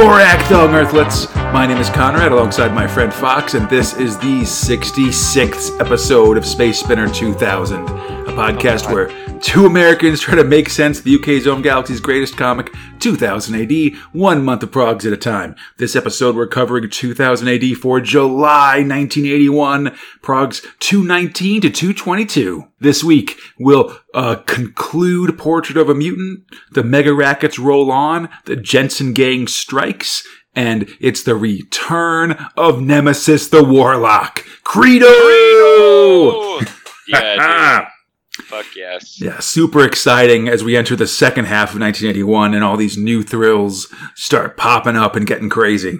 or Acthong Earthlets. My name is Conrad alongside my friend Fox, and this is the 66th episode of Space Spinner 2000, a podcast oh, where two Americans try to make sense of the UK's own galaxy's greatest comic, 2000 AD, one month of progs at a time. This episode we're covering 2000 AD for July 1981, progs 219 to 222. This week, we'll uh, conclude Portrait of a Mutant, the Mega Rackets roll on, the Jensen Gang strikes, and it's the return of Nemesis the Warlock. Credo! Credo! yeah. Fuck yes. Yeah, super exciting as we enter the second half of 1981 and all these new thrills start popping up and getting crazy.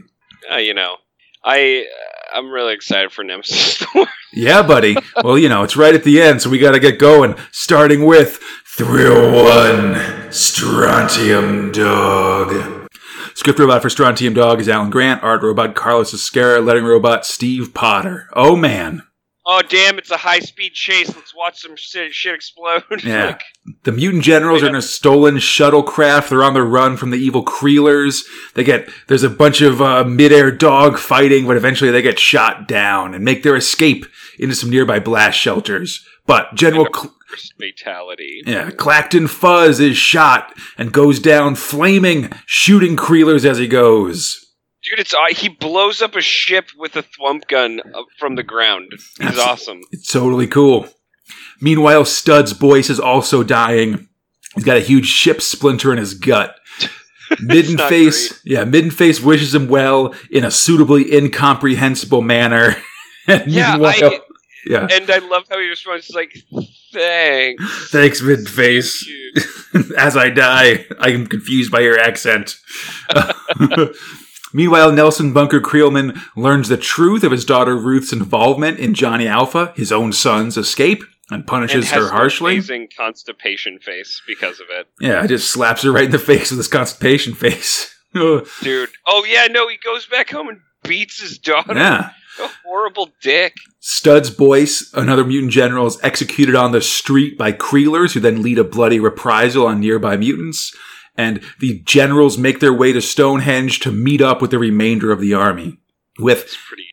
Uh, you know, I I'm really excited for Nemesis. Yeah, buddy. well, you know, it's right at the end, so we got to get going. Starting with Thrill 1 Strontium Dog. Script robot for Strontium Dog is Alan Grant, art robot Carlos Ezquerra, lettering robot Steve Potter. Oh, man. Oh damn! It's a high speed chase. Let's watch some shit, shit explode. Yeah. Like, The mutant generals are in a stolen shuttlecraft. They're on the run from the evil Creelers. They get there's a bunch of uh, midair dog fighting, but eventually they get shot down and make their escape into some nearby blast shelters. But General Cl- fatality. yeah, Clacton Fuzz is shot and goes down flaming, shooting Creelers as he goes. Dude, it's uh, he blows up a ship with a thwump gun uh, from the ground. He's Abs- awesome. It's totally cool. Meanwhile, Stud's Boyce is also dying. He's got a huge ship splinter in his gut. Midden Face, yeah, Midden Face wishes him well in a suitably incomprehensible manner. And Yeah, I- yeah. And I love how he responds he's like, "Thanks." Thanks, Midden Face. dude." As I die, I am confused by your accent. Meanwhile, Nelson Bunker Creelman learns the truth of his daughter Ruth's involvement in Johnny Alpha, his own son's escape, and And punishes has her harshly. Amazing constipation face because of it, Yeah, just slaps her right in the face with his constipation face. Dude. Oh yeah, no, he goes back home and beats his daughter. yeah. A horrible dick. Stud's Boyce, another mutant general, is executed on the street by Creelers, who then lead a bloody reprisal on nearby mutants. And the generals make their way to Stonehenge to meet up with the remainder of the army. With It's pretty,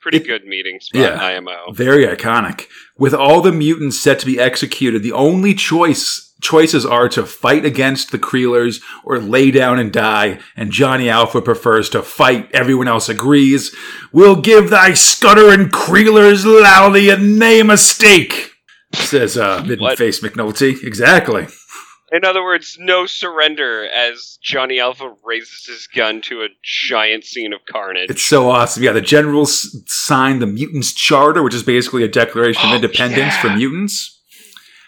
pretty It- good meeting spot. Yeah. IMO. very iconic. With all the mutants set to be executed, the only choice choices are to fight against the Creelers or lay down and die, and Johnny Alpha prefers to fight. Everyone else agrees. We'll give thy scuttering Creelers loudly a name a stake, says uh midden face McNulty. Exactly. In other words, no surrender as Johnny Alpha raises his gun to a giant scene of carnage. It's so awesome. Yeah, the generals signed the Mutants Charter, which is basically a declaration of Oh, independence yeah. for mutants.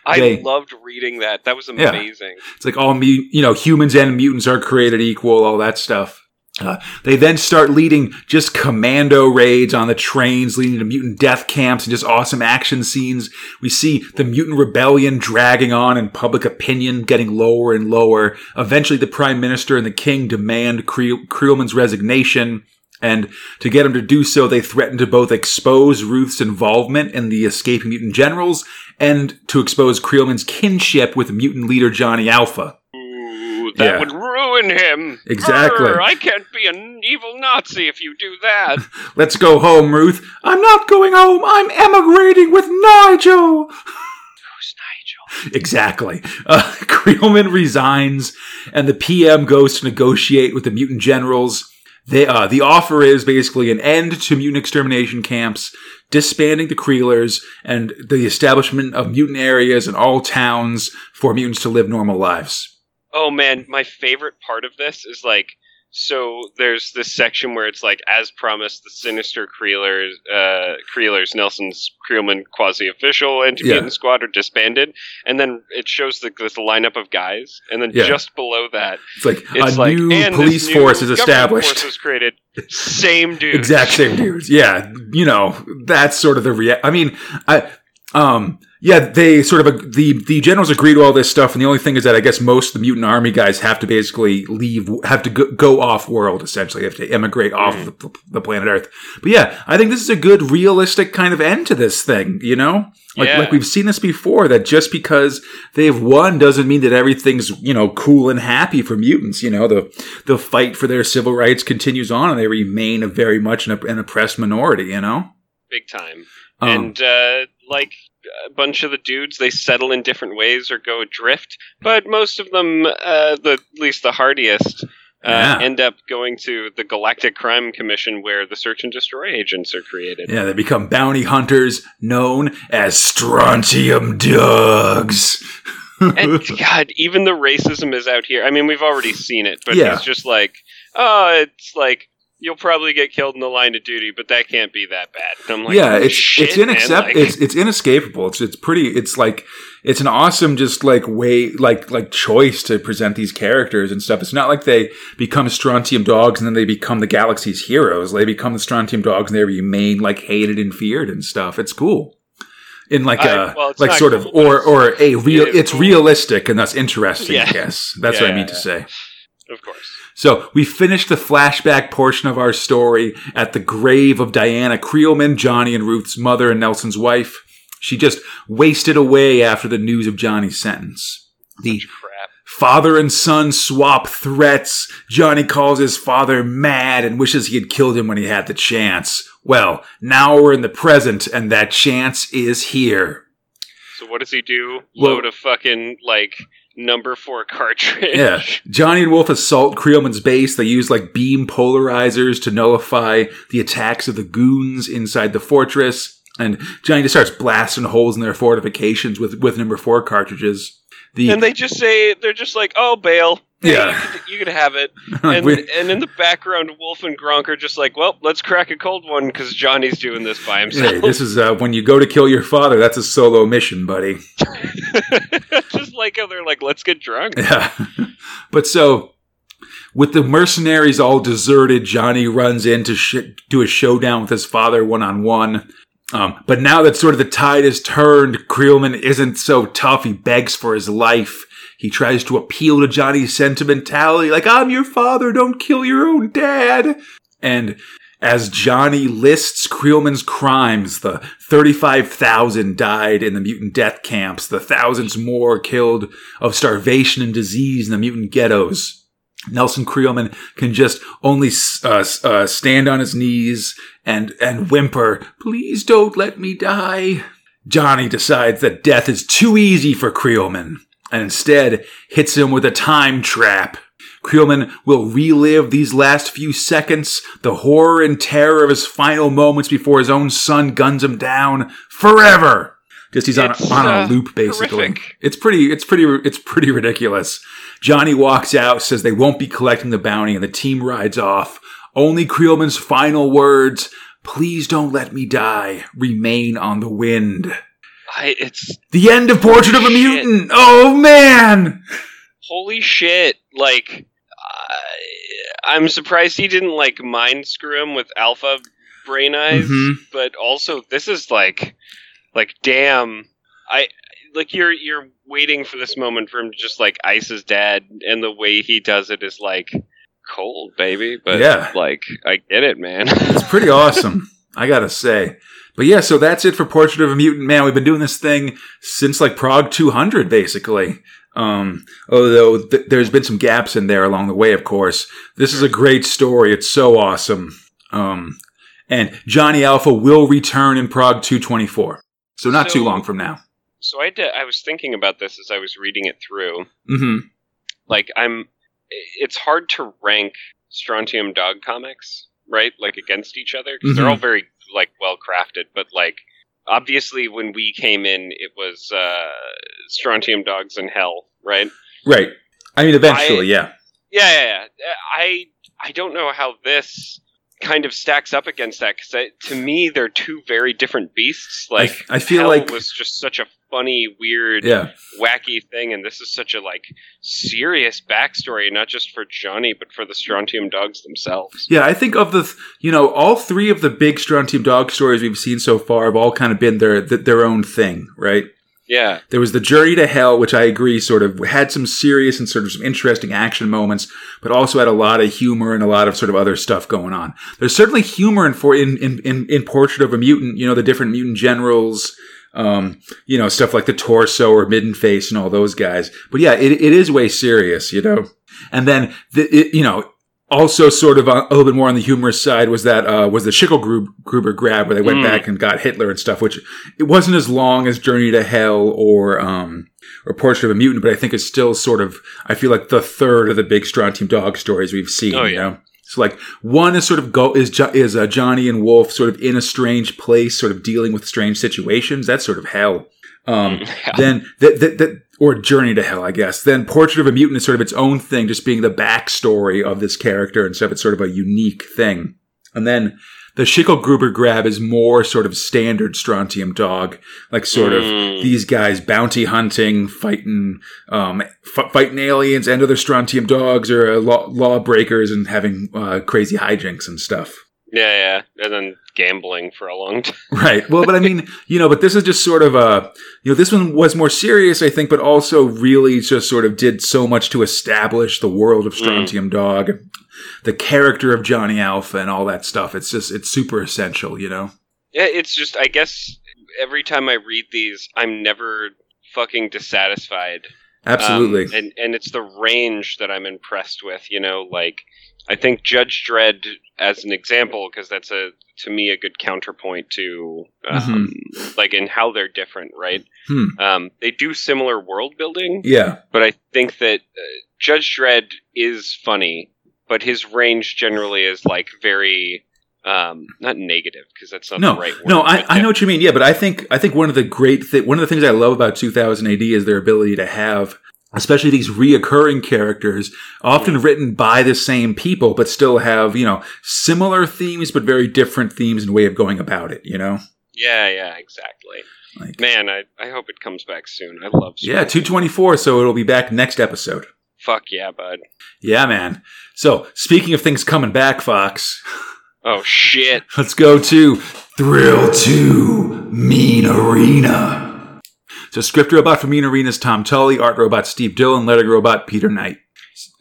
I they- loved reading that. That was Yeah. amazing. It's like all mu- you know, humans and mutants are created equal, all that stuff. Uh, they then start leading just commando raids on the trains, leading to mutant death camps and just awesome action scenes. We see the mutant rebellion dragging on and public opinion getting lower and lower. Eventually, the prime minister and the king demand Creel- Creelman's resignation. And to get him to do so, they threaten to both expose Ruth's involvement in the escaping mutant generals and to expose Creelman's kinship with mutant leader Johnny Alpha. That Yeah. would ruin him. Exactly. Brr, I can't be an evil Nazi if you do that. Let's go home, Ruth. I'm not going home. I'm emigrating with Nigel. Who's Nigel? Exactly. Uh, Creelman resigns, and the PM goes to negotiate with the mutant generals. They, uh, the offer is basically an end to mutant extermination camps, disbanding the Creelers, and the establishment of mutant areas in all towns for mutants to live normal lives. Oh man, my favorite part of this is like so there's this section where it's like as promised the sinister Creelers uh Creelers Nelson's Creelman quasi official anti mutant Yeah. squad are disbanded and then it shows the this lineup of guys and then Yeah. just below that It's like it's a like new police new force is established. force was created same dude exact same dudes. Yeah, you know that's sort of the rea- I mean, I um Yeah, they sort of the the generals agree to all this stuff, and the only thing is that I guess most of the mutant army guys have to basically leave, have to go, go off world essentially, have to emigrate off Mhm. the, the planet Earth. But yeah, I think this is a good, realistic kind of end to this thing. You know, like Yeah. like we've seen this before. That just because they've won doesn't mean that everything's you know cool and happy for mutants. You know, the the fight for their civil rights continues on, and they remain a very much an, an oppressed minority. You know, big time. Um, and uh, like a bunch of the dudes, they settle in different ways or go adrift. But most of them, uh, the at least the hardiest, uh, Yeah. end up going to the Galactic Crime Commission, where the search and destroy agents are created. Yeah, they become bounty hunters known as strontium dogs. and God, even the racism is out here. I mean, we've already seen it, but Yeah. he's just like, oh, it's like you'll probably get killed in the line of duty, but that can't be that bad. Like, yeah, "Oh, it's shit, it's inaccept like- it's it's inescapable. It's it's pretty it's like it's an awesome just like way like like choice to present these characters and stuff. It's not like they become strontium dogs and then they become the galaxy's heroes. They become the strontium dogs and they remain like hated and feared and stuff. It's cool. In like I- a well, like sort of cool, but or or a real it's realistic and that's interesting, I guess. That's Yeah, what I mean yeah, to yeah. say. of course. So we finished the flashback portion of our story at the grave of Diana Creelman, Johnny and Ruth's mother and Nelson's wife. She just wasted away after the news of Johnny's sentence. The father and son swap threats. Johnny calls his father mad and wishes he had killed him when he had the chance. Well, now we're in the present and that chance is here. So what does he do? Well- Load a fucking like number four cartridge. Yeah. Johnny and Wolf assault Creelman's base. They use like beam polarizers to nullify the attacks of the goons inside the fortress. And Johnny just starts blasting holes in their fortifications with, with number four cartridges. The, And they just say they're just like, "Oh, bail. Hey, Yeah. you can, you can have it." And, and in the background, Wolf and Gronk are just like, "Well, let's crack a cold one because Johnny's doing this by himself." hey, this is uh, when you go to kill your father. That's a solo mission, buddy. just like how they're like, "Let's get drunk." Yeah. but so, with the mercenaries all deserted, Johnny runs in to sh- do a showdown with his father one on one. Um, but now that sort of the tide has turned, Creelman isn't so tough. He begs for his life. He tries to appeal to Johnny's sentimentality, like, I'm your father, don't kill your own dad. And as Johnny lists Creelman's crimes, the 35,000 died in the mutant death camps, the thousands more killed of starvation and disease in the mutant ghettos. Nelson Creelman can just only uh, uh, stand on his knees and, and whimper, please don't let me die. Johnny decides that death is too easy for Creelman and instead hits him with a time trap. Creelman will relive these last few seconds, the horror and terror of his final moments before his own son guns him down forever. Just he's on, on a uh, loop basically. It's pretty it's pretty it's pretty ridiculous. Johnny walks out, says they won't be collecting the bounty, and the team rides off. Only Creelman's final words, please don't let me die, remain on the wind. I, it's The end of Portrait of a Shit. Mutant! Oh man! holy shit. Like, I, I'm surprised he didn't like mind screw him with Alpha Brain Eyes. Mhm. But also, this is like, like, damn. I like you're you're waiting for this moment for him to just like ice his dad, and the way he does it is like cold, baby. But Yeah. like, I get it, man. It's pretty awesome, I gotta say. But yeah, so that's it for Portrait of a Mutant Man. We've been doing this thing since like Prog 200, basically. Um, although th- there's been some gaps in there along the way, of course. This is a great story. It's so awesome. Um, and Johnny Alpha will return in Prog 224. So not too long from now. So I did, I was thinking about this as I was reading it through. hmm like I'm it's hard to rank Strontium Dog comics, right? Like against each other because Mhm. they're all very like well crafted, but like obviously when we came in it was uh Strontium Dogs in Hell, right? Right. I mean, eventually, yeah. Yeah, yeah, yeah. I I don't know how this kind of stacks up against that because to me they're two very different beasts. Like I, I feel Hell like, was just such a funny, weird, yeah. wacky thing, and this is such a like serious backstory, not just for Johnny, but for the Strontium dogs themselves. Yeah, I think of the, th- you know, all three of the big Strontium Dog stories we've seen so far have all kind of been their th- their own thing, right? Yeah. There was the Journey to Hell, which I agree sort of had some serious and sort of some interesting action moments, but also had a lot of humor and a lot of sort of other stuff going on. There's certainly humor in for in in in, in Portrait of a Mutant. You know, the different mutant generals. Um, you know, stuff like the torso or midden face and all those guys. But yeah, it, it is way serious, you know. And then the, it, you know, also sort of a, a little bit more on the humorous side was that uh, was the Schicklgruber grab where they went Mm. back and got Hitler and stuff, which it wasn't as long as Journey to Hell or um, or Portrait of a Mutant, but I think it's still sort of I feel like the third of the big Strontium Dog stories we've seen. Oh, you know? So like one is sort of go is Jo- is uh, Johnny and Wolf sort of in a strange place, sort of dealing with strange situations. That's sort of hell. Um, Yeah. then that, that, that or journey to hell i guess then portrait of a mutant is sort of its own thing just being the backstory of this character and stuff it's sort of a unique thing and then the Schicklgruber grab is more sort of standard strontium dog like sort of Mm. these guys bounty hunting fighting um, f- fighting aliens and other strontium dogs or uh, law- lawbreakers and having uh, crazy hijinks and stuff Yeah, yeah. And then gambling for a long time. Right. Well, but I mean, you know, but this is just sort of a, you know, this one was more serious, I think, but also really just sort of did so much to establish the world of Strontium Dog, the character of Johnny Alpha, and all that stuff. It's just, it's super essential, you know? Yeah, it's just I guess every time I read these, I'm never fucking dissatisfied. Absolutely. Um, and and it's the range that I'm impressed with. You know, like I think Judge Dredd as an example because that's a to me a good counterpoint to um, like in how they're different, right? Hmm. Um, they do similar world building, yeah. but I think that uh, Judge Dredd is funny, but his range generally is like very um, not negative because that's not No, the right word. no, I, I know what you mean. Yeah, but I think I think one of the great thi- one of the things I love about 2000 AD is their ability to have, especially these reoccurring characters, often written by the same people, but still have you know similar themes, but very different themes and way of going about it. You know, Yeah, yeah, exactly. like Man, I, I hope it comes back soon. I love yeah, 224. So it'll be back next episode. Fuck yeah, bud. Yeah, man. So speaking of things coming back, Fox, Oh shit. let's go to Thrill 2 Mean Arena. So script robot for Mean Arena is Tom Tully, art robot Steve Dillon, lettering robot Peter Knight.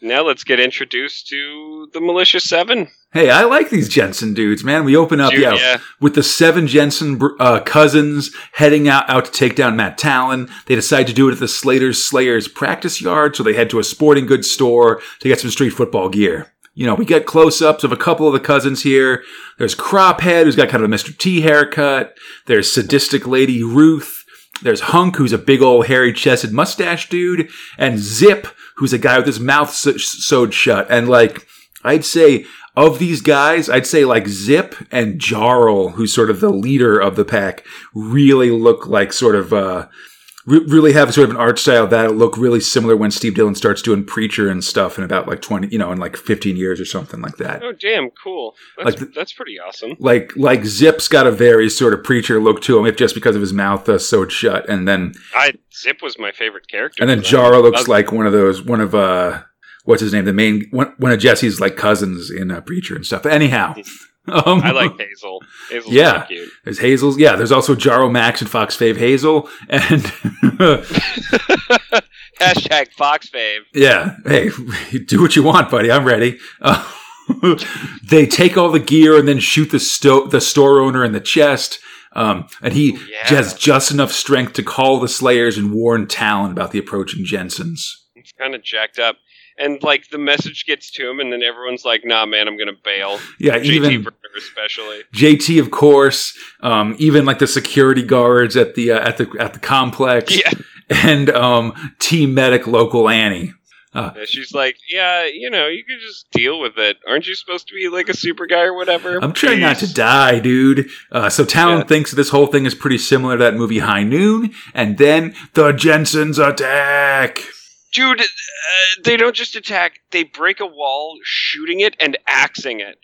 Now let's get introduced to the Militia Seven. Hey, I like these Jensen dudes, man. We open up, Dude, yeah, yeah. with the seven Jensen uh, cousins heading out, out to take down Matt Talon. They decide to do it at the Slater's Slayers practice yard, so they head to a sporting goods store to get some street football gear. You know, we get close ups of a couple of the cousins here. There's Crophead, who's got kind of a Mr. T haircut. There's sadistic lady Ruth. There's Hunk, who's a big old hairy chested mustache dude. And Zip, who's a guy with his mouth se- sewed shut. And like, I'd say of these guys, I'd say like Zip and Jarl, who's sort of the leader of the pack, really look like sort of, uh, re- really have sort of an art style that'll look really similar when Steve Dillon starts doing Preacher and stuff in about like 20, you know, in like 15 years or something like that. Oh damn, cool. That's, Like that's pretty awesome. Like, like Zip's got a very sort of Preacher look to him, if just because of his mouth uh, sewed shut. And then, I Zip was my favorite character. and then that. Jarl looks like one of those, one of, uh, what's his name? The main, one, one of Jesse's like cousins in uh, Preacher and stuff. But anyhow, um, I like Hazel. Hazel's Yeah. There's Hazel's. Yeah, there's also Jarl Max and Fox Fave Hazel. And Hashtag Fox Fave. yeah, hey, do what you want, buddy. I'm ready. Uh, they take all the gear and then shoot the sto- the store owner in the chest. Um, and he Yeah. has just enough strength to call the Slayers and warn Talon about the approaching Jensens. It's kind of jacked up. And like the message gets to him, and then everyone's like, "Nah, man, I'm gonna bail." Yeah, JT even especially. JT, of course. Um, even like the security guards at the uh, at the at the complex, Yeah. and um, Team Medic Local Annie. And she's like, "Yeah, you know, you can just deal with it. Aren't you supposed to be like a super guy or whatever?" I'm trying not to die, dude. Uh, so Talon Yeah. thinks this whole thing is pretty similar to that movie High Noon, and then the Jensens attack. Dude, uh, they don't just attack; they break a wall, shooting it and axing it.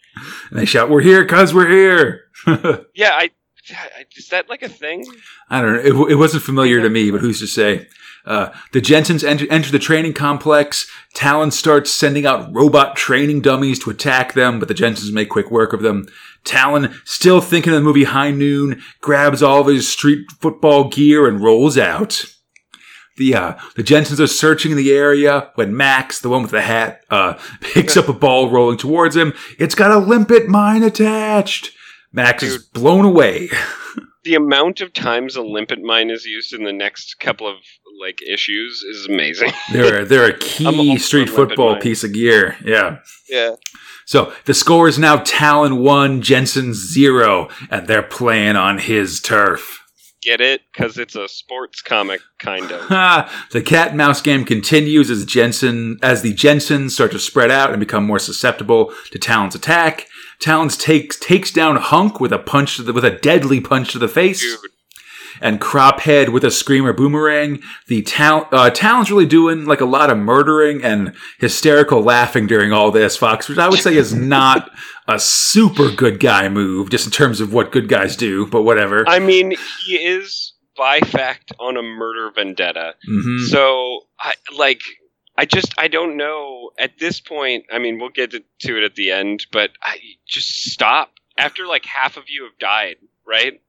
And they shout, "We're here, cuz we're here." Yeah, I. I- Is that like a thing? I don't know. It, it wasn't familiar to me, but who's to say? Uh, the Jensens enter, enter the training complex. Talon starts sending out robot training dummies to attack them, but the Jensens make quick work of them. Talon, still thinking of the movie High Noon, grabs all of his street football gear and rolls out. The uh, the Jensens are searching the area when Max, the one with the hat, uh, picks up a ball rolling towards him. It's got a limpet mine attached. Max is blown away. the amount of times a limpet mine is used in the next couple of like issues is amazing. they're they're a key street football piece of gear. Yeah. yeah. So the score is now Talon one, Jensen zero, and they're playing on his turf. Get it? Because it's a sports comic, kind of. The cat and mouse game continues as Jensen as the Jensens start to spread out and become more susceptible to Talon's attack. Talons takes takes down Hunk with a punch to the, with a deadly punch to the face, Dude, and Crophead with a screamer boomerang. The Tal- uh, Talon's really doing like a lot of murdering and hysterical laughing during all this, Fox, which I would say is not a super good guy move, just in terms of what good guys do. But whatever. I mean, he is by fact on a murder vendetta. Mhm. So, I like, I just, I don't know. At this point, I mean, we'll get to to it at the end, but I just stop after like half of you have died, right?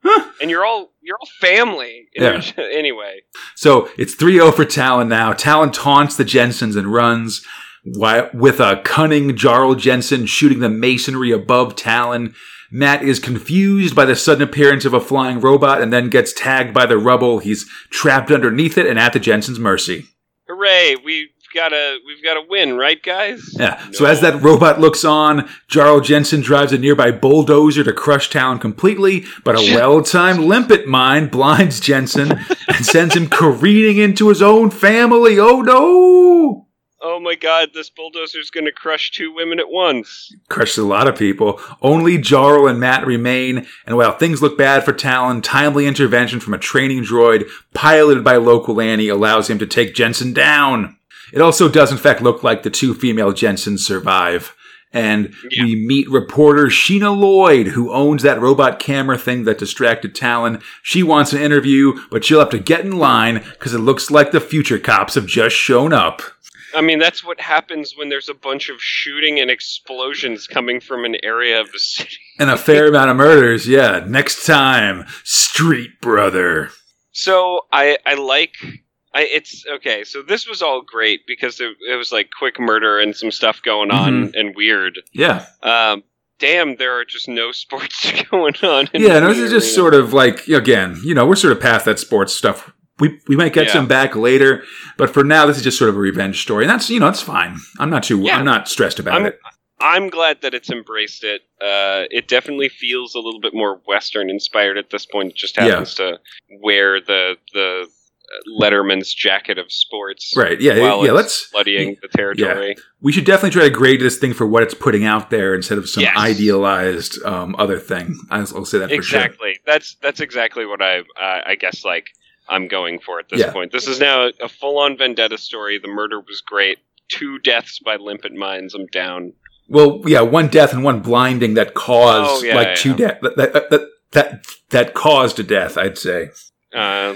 And you're all you're all family. Yeah. anyway, So it's 3 0 for Talon now. Talon taunts the Jensens and runs wi- with a cunning Jarl Jensen shooting the masonry above Talon. Matt is confused by the sudden appearance of a flying robot and then gets tagged by the rubble. He's trapped underneath it and at the Jensen's mercy. hooray! We've got to we've got to win, right, guys? Yeah. So as that robot looks on, Jarl Jensen drives a nearby bulldozer to crush Talon completely, but a well-timed limpet mine blinds Jensen and sends him careening into his own family. Oh no! Oh my god, this bulldozer's gonna crush two women at once. crushed a lot of people. Only Jarl and Matt remain, and while things look bad for Talon, timely intervention from a training droid piloted by local Annie allows him to take Jensen down. It also does in fact look like the two female Jensen survive. And Yeah. we meet reporter Sheena Lloyd, who owns that robot camera thing that distracted Talon. She wants an interview, but she'll have to get in line because it looks like the future cops have just shown up. I mean, that's what happens when there's a bunch of shooting and explosions coming from an area of the city. And a fair amount of murders, yeah. Next time, Street Brother. So I I like I it's okay. So this was all great because it, it was like quick murder and some stuff going on and weird. Yeah. Um, damn, there are just no sports going on. in Yeah, no, this is just sort of like, again, you know, we're sort of past that sports stuff. We, we might get Yeah. some back later, but for now, this is just sort of a revenge story. And that's, you know, it's fine. I'm not too, Yeah. I'm not stressed about I'm- it. I'm glad that it's embraced it. Uh, it definitely feels a little bit more Western inspired at this point. It just Yeah. happens to wear the the Letterman's jacket of sports. Right. Yeah. yeah. Let's, flooding the territory. we should definitely try to grade this thing for what it's putting out there instead of some Yes. idealized, um, other thing. I'll, say that for sure. Exactly. That's that's exactly what I uh, I guess like I'm going for at this Yeah. point. This is now a full on vendetta story. The murder was great. Two deaths by limpet mines. I'm down. Well, yeah, one death and one blinding that caused Oh, yeah, like yeah, two yeah. death that, that, that, that, that caused a death, I'd say. Uh,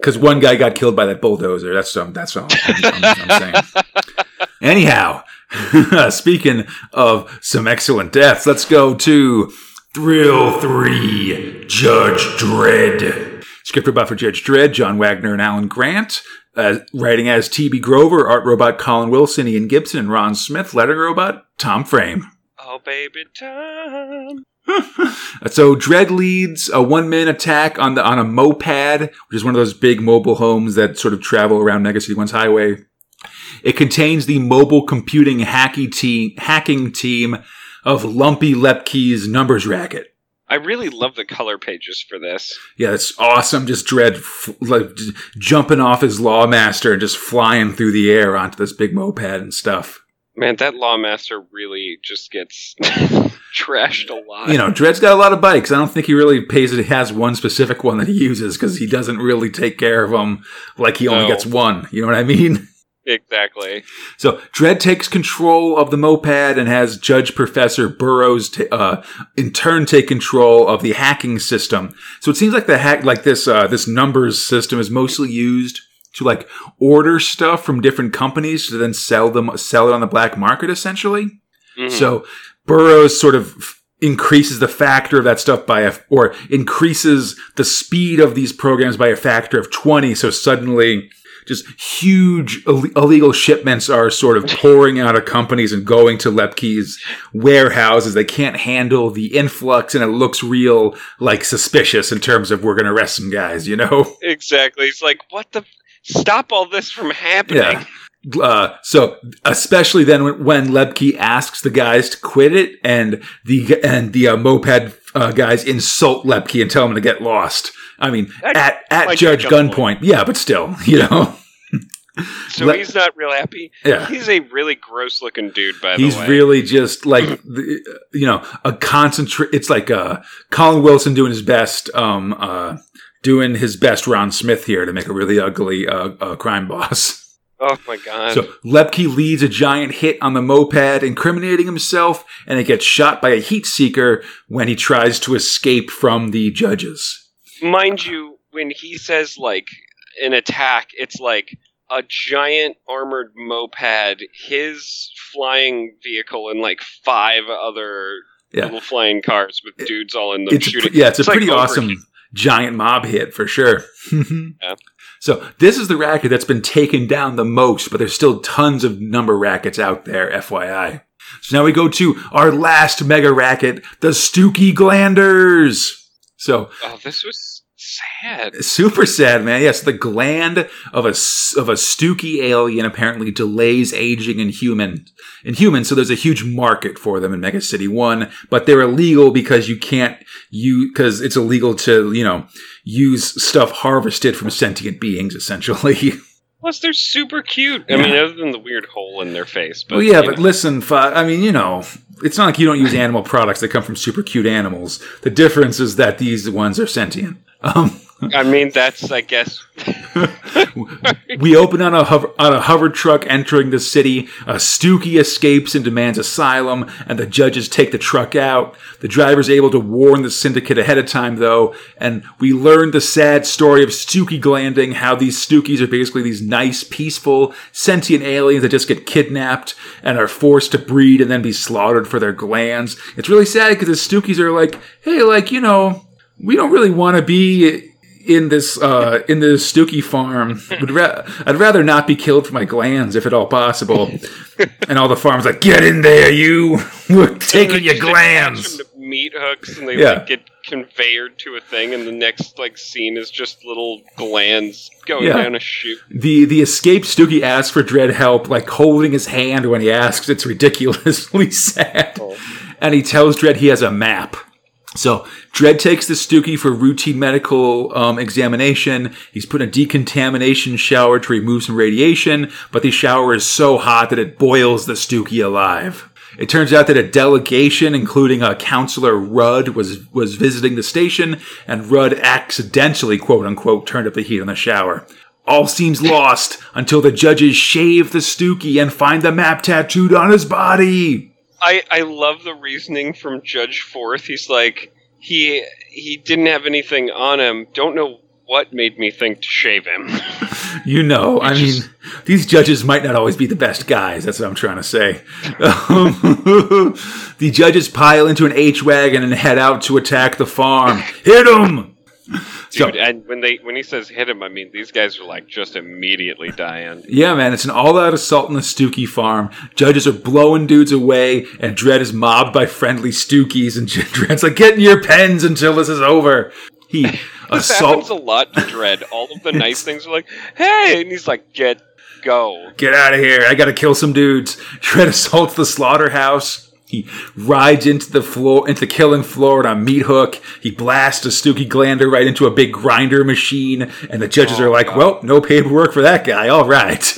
Because one guy got killed by that bulldozer. That's um, that's what I'm, I'm- I'm saying. Anyhow, speaking of some excellent deaths, let's go to Thrill Three: Judge Dredd. Script by for Judge Dredd: John Wagner and Alan Grant. Uh, writing as T.B. Grover, art robot Colin Wilson, Ian Gibson, and Ron Smith. letter robot Tom Frame. oh baby time. So Dredd leads a one-man attack on the on a moped, which is one of those big mobile homes that sort of travel around Mega City One's highway. It contains the mobile computing hacky team, hacking team of Lumpy Lepke's numbers racket. I really love the color pages for this. Yeah, it's awesome. Just Dredd f- like jumping off his Lawmaster and just flying through the air onto this big moped and stuff. Man, that Lawmaster really just gets trashed a lot. You know, Dredd's got a lot of bikes. I don't think he really pays it. He has one specific one that he uses because he doesn't really take care of them like he only No. gets one. You know what I mean? exactly. So Dredd takes control of the moped and has Judge Professor Burrows ta uh, in turn take control of the hacking system. So it seems like the hack, like this, uh, this numbers system is mostly used to like order stuff from different companies to then sell them, sell it on the black market essentially. Mhm. So Burroughs sort of f- increases the factor of that stuff by a, or increases the speed of these programs by a factor of 20. So suddenly just huge Ill- illegal shipments are sort of pouring out of companies and going to Lepke's warehouses. They can't handle the influx, and it looks real like suspicious in terms of we're going to arrest some guys. You know? Exactly. It's like what the stop all this from happening. Yeah. Uh, so especially then when, when Lepke asks the guys to quit it, and the and the uh, moped uh, guys insult Lepke and tell him to get lost. I mean, That's at at Judge gunpoint, yeah, but still, you know, So Let- he's not real happy. yeah. He's a really gross looking dude, by He's the way. He's really just like the, you know a concentrate. It's like uh, Colin Wilson doing his best, um, uh, doing his best Ron Smith here to make a really ugly uh, uh, crime boss. oh my god. So Lepke leads a giant hit on the moped, incriminating himself, and it gets shot by a heat seeker when he tries to escape from the judges. Mind you, when he says like an attack, it's like a giant armored moped, his flying vehicle, and like five other Yeah. little flying cars with dudes all in them It's a, shooting. pre- yeah, it's, a like pretty awesome giant mob hit for sure. So this is the racket that's been taken down the most, but there's still tons of number rackets out there, FYI. So now we go to our last mega racket, the Stooky Glanders. So Oh, this was sad. super sad, man. Yes, the gland of a of a Stooky alien apparently delays aging in human in humans. So there's a huge market for them in Mega City One, but they're illegal because you can't you because it's illegal to you know use stuff harvested from sentient beings, essentially. Plus, they're super cute. I Yeah. mean, other than the weird hole in their face. But well, yeah, but know. listen, I mean, you know, it's not like you don't use animal products that come from super cute animals. The difference is that these ones are sentient. Um, I mean, that's I guess. we open on a hover, on a hover truck entering the city. A Stooky escapes and demands asylum, and the judges take the truck out. The driver's able to warn the syndicate ahead of time, though, and we learn the sad story of Stooky Glanding, how these Stookies are basically these nice, peaceful, sentient aliens that just get kidnapped and are forced to breed and then be slaughtered for their glands. It's really sad because the Stookies are like, hey, like, you know, we don't really want to be in this uh, in this Stooky farm. Would ra- I'd rather not be killed for my glands if at all possible. and all the farms like, get in there, you. We're taking your glands. meat hooks, and they Yeah. like, get conveyed to a thing, and the next like scene is just little glands going Yeah. down a chute. The the escaped Stooky asks for Dredd help, like holding his hand when he asks. It's ridiculously sad. Oh. And he tells Dredd he has a map. So Dredd takes the Stooky for routine medical um, examination. He's put in a decontamination shower to remove some radiation, but the shower is so hot that it boils the Stooky alive. It turns out that a delegation, including a counselor Rudd, was was visiting the station, and Rudd accidentally, quote unquote, turned up the heat on the shower. All seems lost until the judges shave the Stooky and find the map tattooed on his body. I I love the reasoning from Judge Forth. He's like he he didn't have anything on him. Don't know what made me think to shave him. You know, I mean, these judges might not always be the best guys. That's what I'm trying to say. Um, the judges pile into an H wagon and head out to attack the farm. Hit them! So- Dude, and when they when he says hit him, I mean these guys are like just immediately dying. Yeah, man, it's an all-out assault on the Stooky farm. Judges are blowing dudes away, and Dredd is mobbed by friendly Stookies. And Dredd's like, "Get in your pens until this is over." He This assault. happens a lot to Dredd. All of the nice things are like, hey, and he's like, get go. Get out of here. I gotta kill some dudes. Dredd assaults the slaughterhouse. He rides into the floor, into the killing floor on a meat hook. He blasts a Stooky Glander right into a big grinder machine. And the judges Oh, are like, God. well, no paperwork for that guy. All right.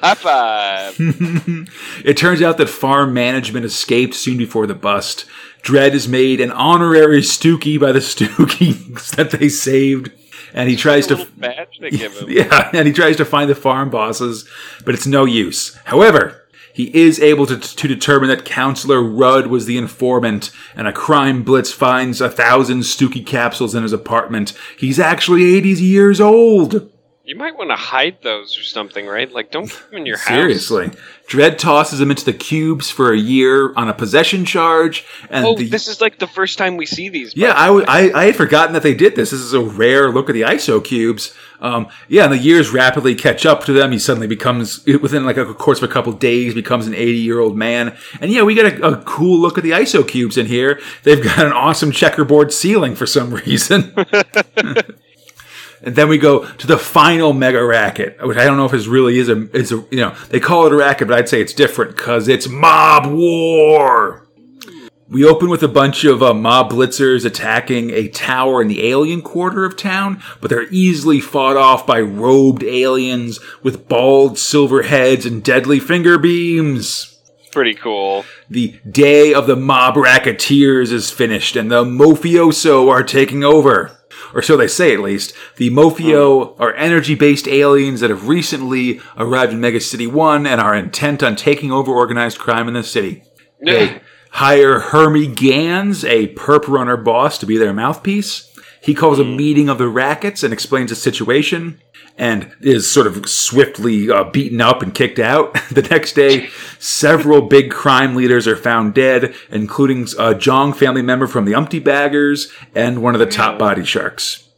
High five. it turns out that farm management escaped soon before the bust. Dredd is made an honorary Stooky by the Stookies that they saved. And he tries to. badge they give him. Yeah, and he tries to find the farm bosses, but it's no use. However, he is able to, to determine that Counselor Rudd was the informant, and a crime blitz finds a thousand Stooky capsules in his apartment. He's actually 80 years old. You might want to hide those or something, right? Like, don't keep them in your house. Seriously. Dredd tosses them into the cubes for a year on a possession charge. And Oh, the, this is like the first time we see these. yeah, I, w-. I, I had forgotten that they did this. This is a rare look at the ISO cubes. Um, yeah, and the years rapidly catch up to them. He suddenly becomes, within like a course of a couple days, becomes an 80 year old man. And yeah, we get a, a cool look at the ISO cubes in here. They've got an awesome checkerboard ceiling for some reason. And then we go to the final mega racket, which I don't know if it really is a is a you know they call it a racket, but I'd say it's different because it's mob war. We open with a bunch of uh, mob blitzers attacking a tower in the alien quarter of town, but they're easily fought off by robed aliens with bald silver heads and deadly finger beams. Pretty cool. The day of the mob racketeers is finished, and the mafioso are taking over. Or so they say, at least. The Mofio hmm. are energy based aliens that have recently arrived in Mega City 1 and are intent on taking over organized crime in the city. They hire Hermie Gans, a perp runner boss, to be their mouthpiece. He calls a meeting of the rackets and explains the situation and is sort of swiftly uh, beaten up and kicked out. the next day, several big crime leaders are found dead, including a Jong family member from the Umpty Baggers and one of the top body sharks.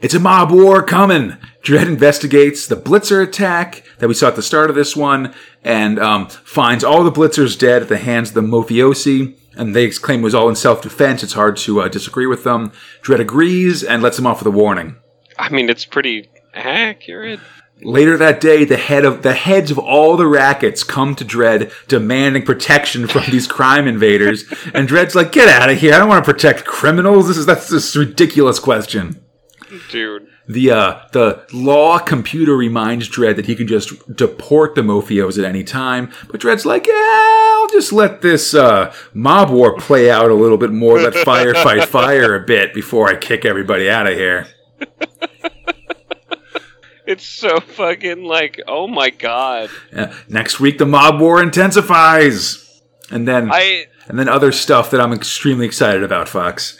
It's a mob war coming. Dredd investigates the Blitzer attack that we saw at the start of this one and um, finds all the Blitzers dead at the hands of the mafiosi. And they claim it was all in self defense. It's hard to uh, disagree with them. Dredd agrees and lets them off with a warning. I mean, it's pretty accurate. Later that day, the head of the heads of all the rackets come to Dredd demanding protection from these crime invaders, and Dredd's like, "Get out of here! I don't want to protect criminals. This is that's this ridiculous question." Dude. The uh, the law computer reminds Dredd that he can just deport the Mofios at any time, but Dredd's like, "Yeah, just let this uh, mob war play out a little bit more. Let fire fight fire a bit before I kick everybody out of here." It's so fucking like, oh my god. Uh, next week, the mob war intensifies, and then I and then other stuff that I'm extremely excited about. Fox.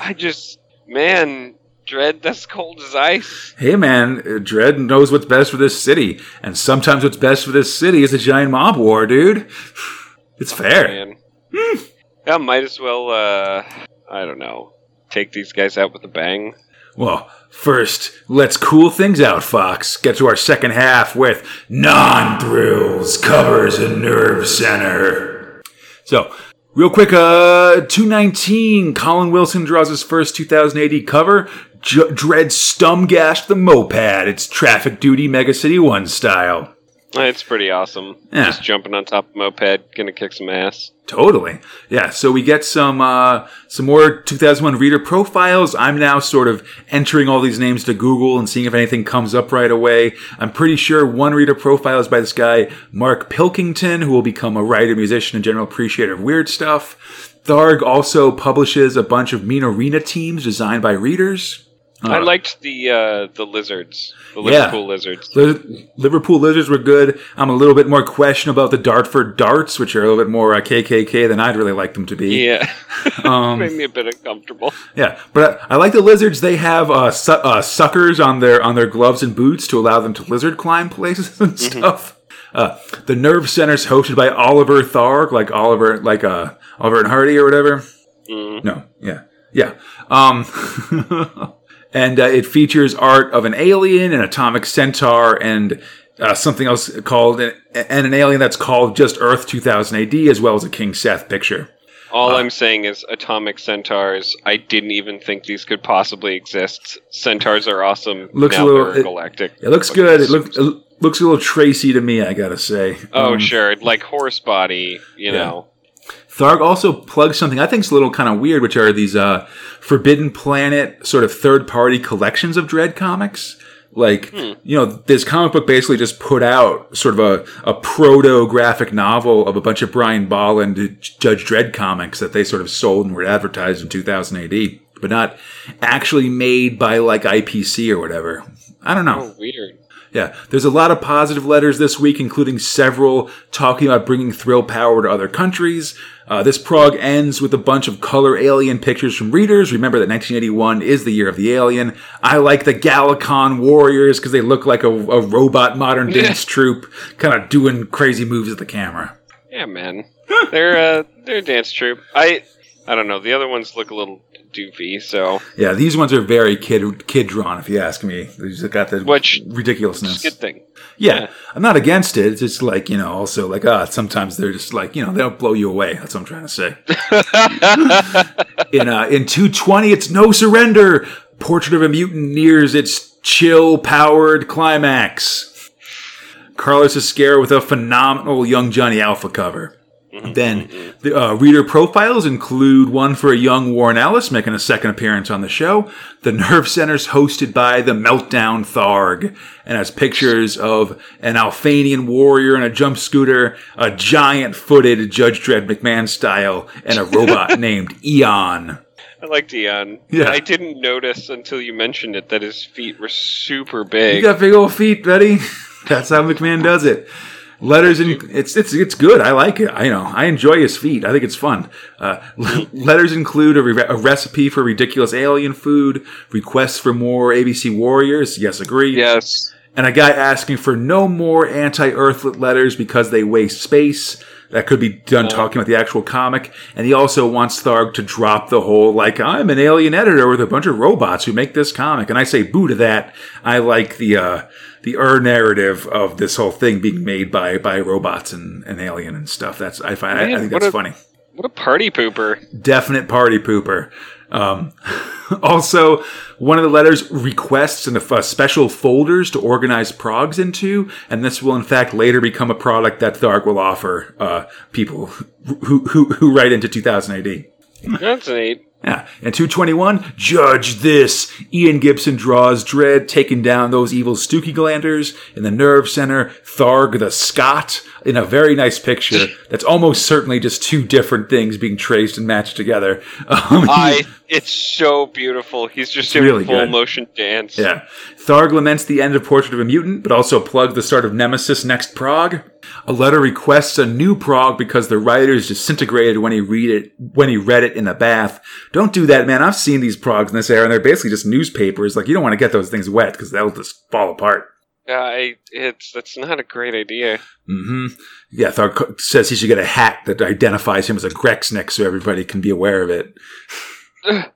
I just man, Dredd, that's cold as ice. Hey man, uh, Dredd knows what's best for this city, and sometimes what's best for this city is a giant mob war, dude. It's fair. Man. Yeah, might as well uh I don't know. Take these guys out with a bang. Well, first, let's cool things out, Fox. Get to our second half with non thrills, covers, and nerve center. So, real quick, uh, 219, Colin Wilson draws his first 2000 AD cover. J- Dredd Stumgash the Moped. It's Traffic Duty Mega City 1 style. It's pretty awesome. Yeah. Just jumping on top of a moped, gonna kick some ass. Totally. Yeah. So we get some uh, some more 2001 reader profiles. I'm now sort of entering all these names to Google and seeing if anything comes up right away. I'm pretty sure one reader profile is by this guy Mark Pilkington, who will become a writer, musician, and general appreciator of weird stuff. Tharg also publishes a bunch of Mean Arena teams designed by readers. I Uh, liked the uh the lizards. The Yeah. Liverpool lizards. Li- Liverpool Lizards were good. I'm a little bit more questionable about the Dartford Darts, which are a little bit more uh, KKK than I'd really like them to be. Yeah. Um, Made me a bit uncomfortable. Yeah, but I, I like the lizards. They have uh, su- uh, suckers on their on their gloves and boots to allow them to lizard climb places and stuff. Uh, the nerve center's hosted by Oliver Tharg, like Oliver, like uh, Oliver and Hardy or whatever. Mm. No, yeah, yeah. Um, and uh, it features art of an alien, an atomic centaur, and uh, something else called and an alien that's called just Earth 2000 AD, as well as a King Seth picture. All Uh, I'm saying is atomic centaurs. I didn't even think these could possibly exist. Centaurs are awesome. Looks a little- it- galactic. It looks good. It, look, it looks a little Tracy to me, I gotta say. Oh Um, sure, like horse body. You Yeah. know. Tharg also plugs something I think is a little kind of weird, which are these uh, Forbidden Planet sort of third party collections of Dredd comics. Like, you know, this comic book basically just put out sort of a, a proto graphic novel of a bunch of Brian Bolland Judge Dredd comics that they sort of sold and were advertised in 2000 AD, but not actually made by like IPC or whatever. I don't know. Oh weird. Yeah, there's a lot of positive letters this week, including several talking about bringing thrill power to other countries. Uh, this prog ends with a bunch of color alien pictures from readers. Remember that 1981 is the year of the alien. I like the Galacon Warriors because they look like a, a robot modern dance troupe, kind of doing crazy moves at the camera. Yeah, man, they're uh, they're a dance troupe. I I don't know. The other ones look a little doofy. So Yeah, these ones are very kid kid drawn, if you ask me. They just got the Which- ridiculousness. good thing. Yeah, Yeah. I'm not against it. It's just like you know, also like ah, sometimes they're just like you know they'll blow you away. That's what I'm trying to say. in uh, in 220, it's no surrender. Portrait of a Mutant nears its chill powered climax. Carlos Ezquerra with a phenomenal Young Johnny Alpha cover. Mm-hmm, then mm-hmm, mm-hmm. the uh, reader profiles include one for a young Warren Ellis making a second appearance on the show. The Nerve Center's hosted by the Meltdown Tharg and has pictures of an Alphanian warrior in a jump scooter, a giant footed Judge Dredd McMahon style, and a robot named Eon. I like Dion. Yeah. I didn't notice until you mentioned it that his feet were super big. You got big old feet, buddy. That's how McMahon does it. Letters and it's it's it's good. I like it. I you know I enjoy his feet. I think it's fun. Uh, letters include a, re- a recipe for ridiculous alien food, requests for more ABC Warriors. Yes, agree. yes. And a guy asking for no more anti-Earthlet letters because they waste space. That could be done talking about the actual comic. And he also wants Tharg to drop the whole, like, I'm an alien editor with a bunch of robots who make this comic. And I say boo to that. I like the, uh, the er narrative of this whole thing being made by, by robots and, and alien and stuff. That's, I find, I, I think that's a- funny. What a party pooper. Definite party pooper. Um, also, one of the letters requests and uh, special folders to organize progs into, and this will in fact later become a product that Tharg will offer uh, people who, who who write into 2000 AD. That's neat. Yeah. And 221, judge this. Ian Gibson draws Dredd taking down those evil Stookie Glanders in the nerve center. Tharg the Scot in a very nice picture that's almost certainly just two different things being traced and matched together. Um, I. It's so beautiful. He's just doing really full good. motion dance. Yeah. Tharg laments the end of Portrait of a Mutant, but also plugs the start of Nemesis Next Prog. A letter requests a new prog because the writers disintegrated when he read it when he read it in the bath. Don't do that, man. I've seen these progs in this era, and they're basically just newspapers. Like you don't want to get those things wet because they'll just fall apart. Yeah, I, it's that's not a great idea. hmm Yeah, Tharg says he should get a hat that identifies him as a Grexnick so everybody can be aware of it.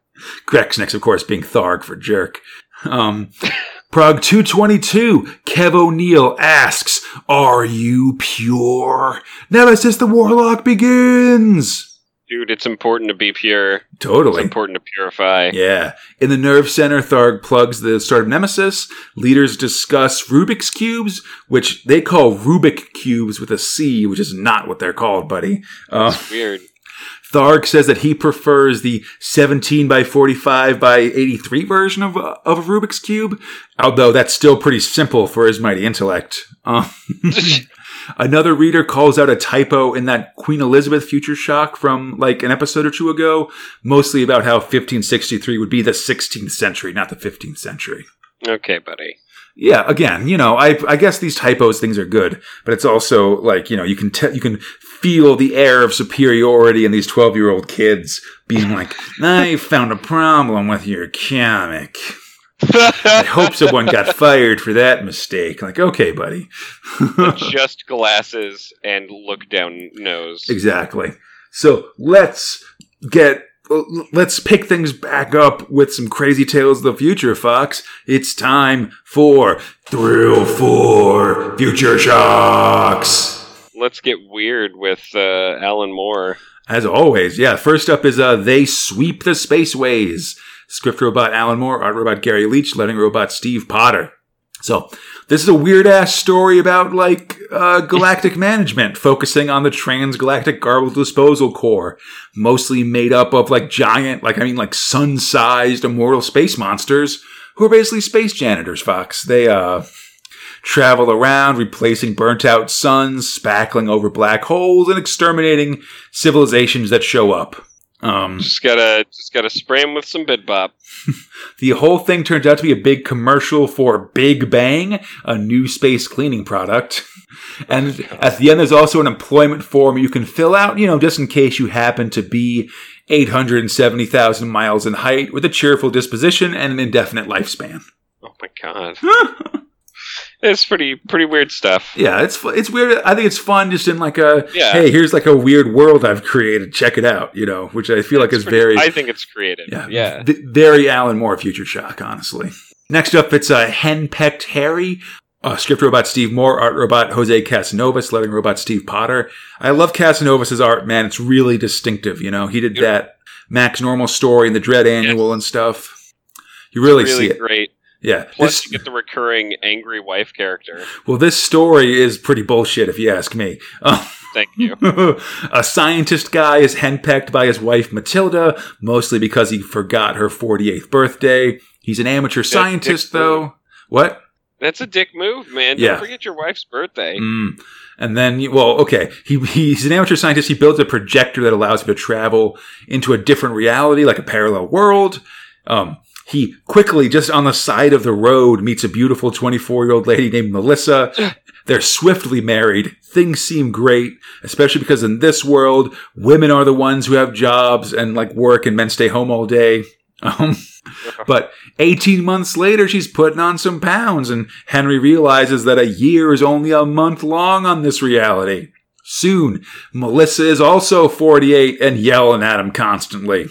Grexnick's, of course, being Tharg for jerk. Um, Prog 222, Kev O'Neill asks, Are you pure? Nemesis the Warlock begins! Dude, it's important to be pure. Totally. It's important to purify. Yeah. In the Nerve Center, Tharg plugs the start of Nemesis. Leaders discuss Rubik's Cubes, which they call Rubik Cubes with a C, which is not what they're called, buddy. Uh, Weird. Tharg says that he prefers the 17 by 45 by 83 version of, uh, of a Rubik's Cube, although that's still pretty simple for his mighty intellect. Um, another reader calls out a typo in that Queen Elizabeth future shock from like an episode or two ago, mostly about how 1563 would be the 16th century, not the 15th century. okay, buddy. Yeah, again, you know, I I guess these typos things are good, but it's also like you know you can te- you can feel the air of superiority in these twelve year old kids being like, I found a problem with your comic. I hope someone got fired for that mistake. Like, okay, buddy, Just glasses and look down nose. exactly. So let's get. Let's pick things back up with some crazy tales of the future, Fox. It's time for Thrill for Future Shocks. Let's get weird with uh, Alan Moore. As always, yeah. First up is uh, They Sweep the Spaceways. Script robot Alan Moore, art robot Gary Leach, lettering robot Steve Potter. So, this is a weird ass story about like uh, galactic management, focusing on the transgalactic garbage disposal corps, mostly made up of like giant, like I mean, like sun-sized immortal space monsters who are basically space janitors. Fox. They uh travel around, replacing burnt out suns, spackling over black holes, and exterminating civilizations that show up. Um, Just gotta just gotta spray him with some bid bop. the whole thing turns out to be a big commercial for Big Bang, a new space cleaning product. And at the end, there's also an employment form you can fill out, you know, just in case you happen to be 870,000 miles in height with a cheerful disposition and an indefinite lifespan. Oh my god. it's pretty pretty weird stuff. Yeah, it's it's weird. I think it's fun just in like a Yeah. hey, here's like a weird world I've created. Check it out, you know, which I feel like is pretty- very I think it's creative. yeah, Yeah. very Alan Moore future shock, honestly. Next up, it's a henpecked Harry. Uh, script robot Steve Moore, art robot Jose Casanovas, lettering robot Steve Potter. I love Casanovas' art, man. It's really distinctive. You know, he did that Max Normal story and the Dredd Annual and stuff. You really, see it. great. Yeah. Plus, This, you get the recurring angry wife character. well, this story is pretty bullshit, if you ask me. Thank you. a scientist guy is henpecked by his wife Matilda, mostly because he forgot her 48th birthday. He's an amateur Dick scientist, move. though. What? That's a dick move, man. Don't Yeah. forget your wife's birthday. Mm. And then, well, okay, he, he's an amateur scientist. He builds a projector that allows him to travel into a different reality, like a parallel world. Um, he quickly, just on the side of the road, meets a beautiful 24 year old lady named Melissa. They're swiftly married. Things seem great, especially because in this world, women are the ones who have jobs and like work and men stay home all day. Um, but 18 months later, she's putting on some pounds, and Henry realizes that a year is only a month long on this reality. Soon, Melissa is also 48 and yelling at him constantly.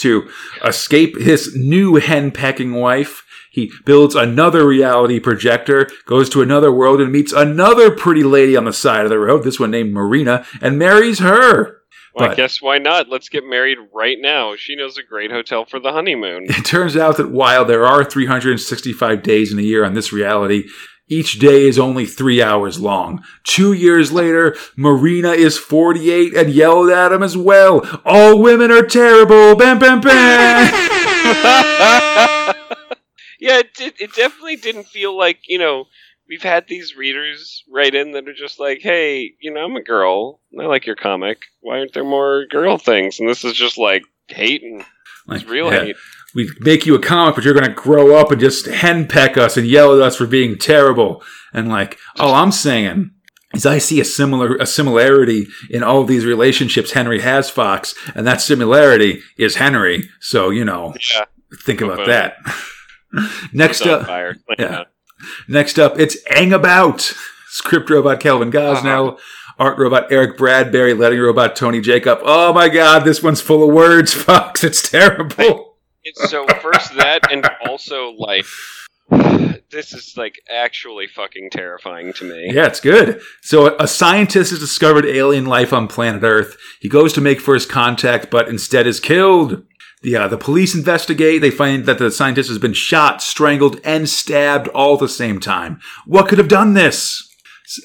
To escape his new hen-pecking wife, he builds another reality projector, goes to another world, and meets another pretty lady on the side of the road, this one named Marina, and marries her. Well, I guess why not? Let's get married right now. She knows a great hotel for the honeymoon. It turns out that while there are 365 days in a year on this reality, each day is only three hours long. Two years later, Marina is 48 and yelled at him as well. All women are terrible. Bam, bam, bam. yeah, it, did, it definitely didn't feel like, you know, we've had these readers write in that are just like, hey, you know, I'm a girl. I like your comic. Why aren't there more girl things? And this is just like hate and it's real yeah, hate. We make you a comic, but you're going to grow up and just henpeck us and yell at us for being terrible. And like, all I'm saying is I see a similar a similarity in all these relationships Henry has, Fox, and that similarity is Henry. So you know, Yeah, think about that. Next up, fire. yeah. next up, it's Ang About. Script robot Kelvin Gosnell, uh-huh. art robot Eric Bradbury, lettering robot Tony Jacob. Oh my god, this one's full of words, Fox. It's terrible. So first that and also like this is like actually fucking terrifying to me. Yeah, it's good. So a scientist has discovered alien life on planet Earth. He goes to make first contact, but instead is killed. The, uh, the police investigate. They find that the scientist has been shot, strangled, and stabbed all at the same time. What could have done this?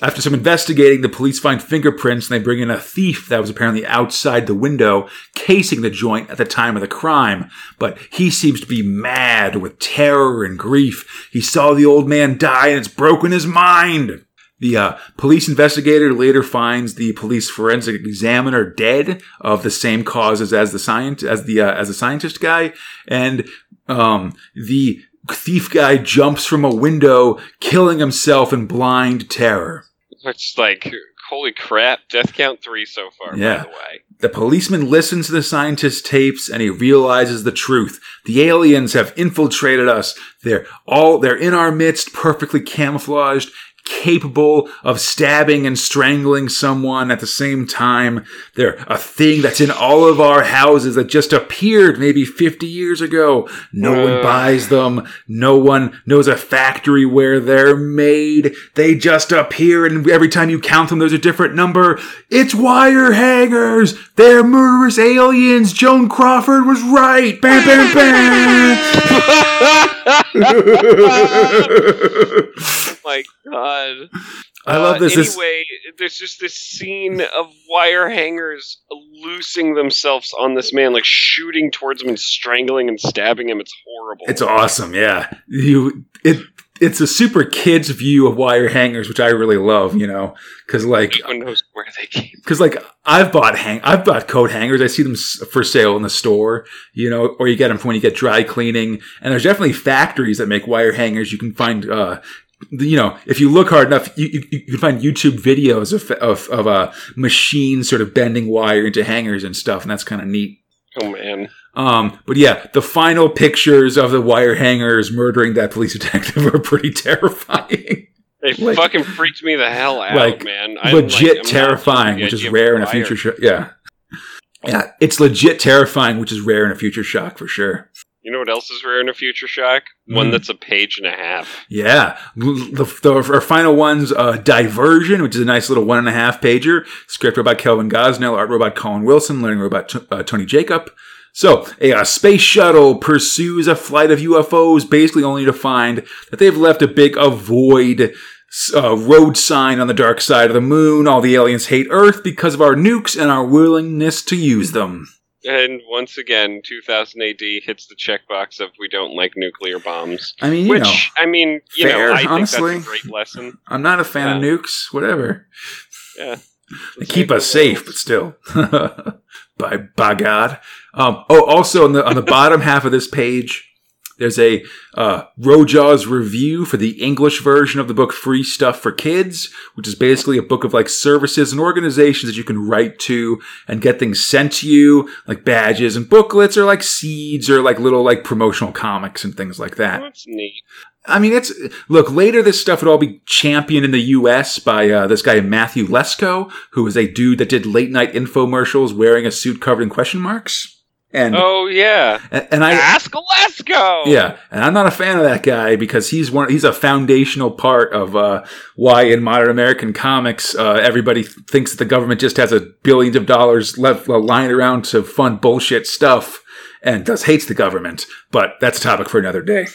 After some investigating, the police find fingerprints and they bring in a thief that was apparently outside the window, casing the joint at the time of the crime. But he seems to be mad with terror and grief. He saw the old man die and it's broken his mind. The uh, police investigator later finds the police forensic examiner dead of the same causes as the science as the uh, as the scientist guy, and um, the thief guy jumps from a window, killing himself in blind terror. It's like holy crap, death count three so far, Yeah. by the way. The policeman listens to the scientist's tapes and he realizes the truth. The aliens have infiltrated us. They're all, they're in our midst, perfectly camouflaged, capable of stabbing and strangling someone at the same time. They're a thing that's in all of our houses that just appeared maybe 50 years ago. No one Uh. buys them. No one knows a factory where they're made. They just appear and every time you count them, there's a different number. It's wire hangers. They're murderous aliens. Joan Crawford was right. Bam, bam, bam. my god. I love Uh, this. This- Anyway, there's just this scene of wire hangers loosing themselves on this man, like shooting towards him and strangling and stabbing him. It's horrible. It's awesome, yeah. You it it's a super kids view of wire hangers, which I really love. You know, because like one knows where they came. because like I've bought hang I've bought coat hangers. I see them for sale in the store, you know, or you get them when you get dry cleaning. And there's definitely factories that make wire hangers. You can find, uh, you know, if you look hard enough, you, you, you can find YouTube videos of of of uh, machines sort of bending wire into hangers and stuff, and that's kind of neat. Oh man. Um, but yeah, the final pictures of the wire hangers murdering that police detective are pretty terrifying. They Like- fucking freaked me the hell out, Like, man. I'm, legit like, terrifying, which is rare in a future shock. Yeah. Yeah, it's legit terrifying, which is rare in a future shock for sure. You know what else is rare in a future shock? One Mm. that's a page and a half. Yeah, the, the our final one's uh, Diversion, which is a nice little one and a half pager. Script robot Kelvin Gosnell, art robot Colin Wilson, learning robot T- uh, Tony Jacob. So, a uh, space shuttle pursues a flight of UFOs, basically only to find that they've left a big avoid uh, road sign on the dark side of the moon. All the aliens hate Earth because of our nukes and our willingness to use them. And once again, 2000 AD hits the checkbox of we don't like nuclear bombs. I mean, you Which, know, I mean, you fair, know, I think honestly. that's a great lesson. I'm not a fan Yeah. of nukes. Whatever. Yeah. They keep us safe, but still. by by God. Um, oh, also on the on the bottom half of this page, there's a uh, Ro-Jaws' review for the English version of the book Free Stuff for Kids, which is basically a book of like services and organizations that you can write to and get things sent to you, like badges and booklets, or like seeds, or like little like promotional comics and things like that. That's neat. I mean, it's look later. This stuff would all be championed in the U.S. by uh, this guy Matthew Lesko, who is a dude that did late night infomercials wearing a suit covered in question marks. And Oh yeah, and, and I ask Alaska. yeah, and I'm not a fan of that guy because he's one. He's a foundational part of uh, why in modern American comics uh, everybody thinks that the government just has a billions of dollars left uh, lying around to fund bullshit stuff and thus hates the government. But that's a topic for another day.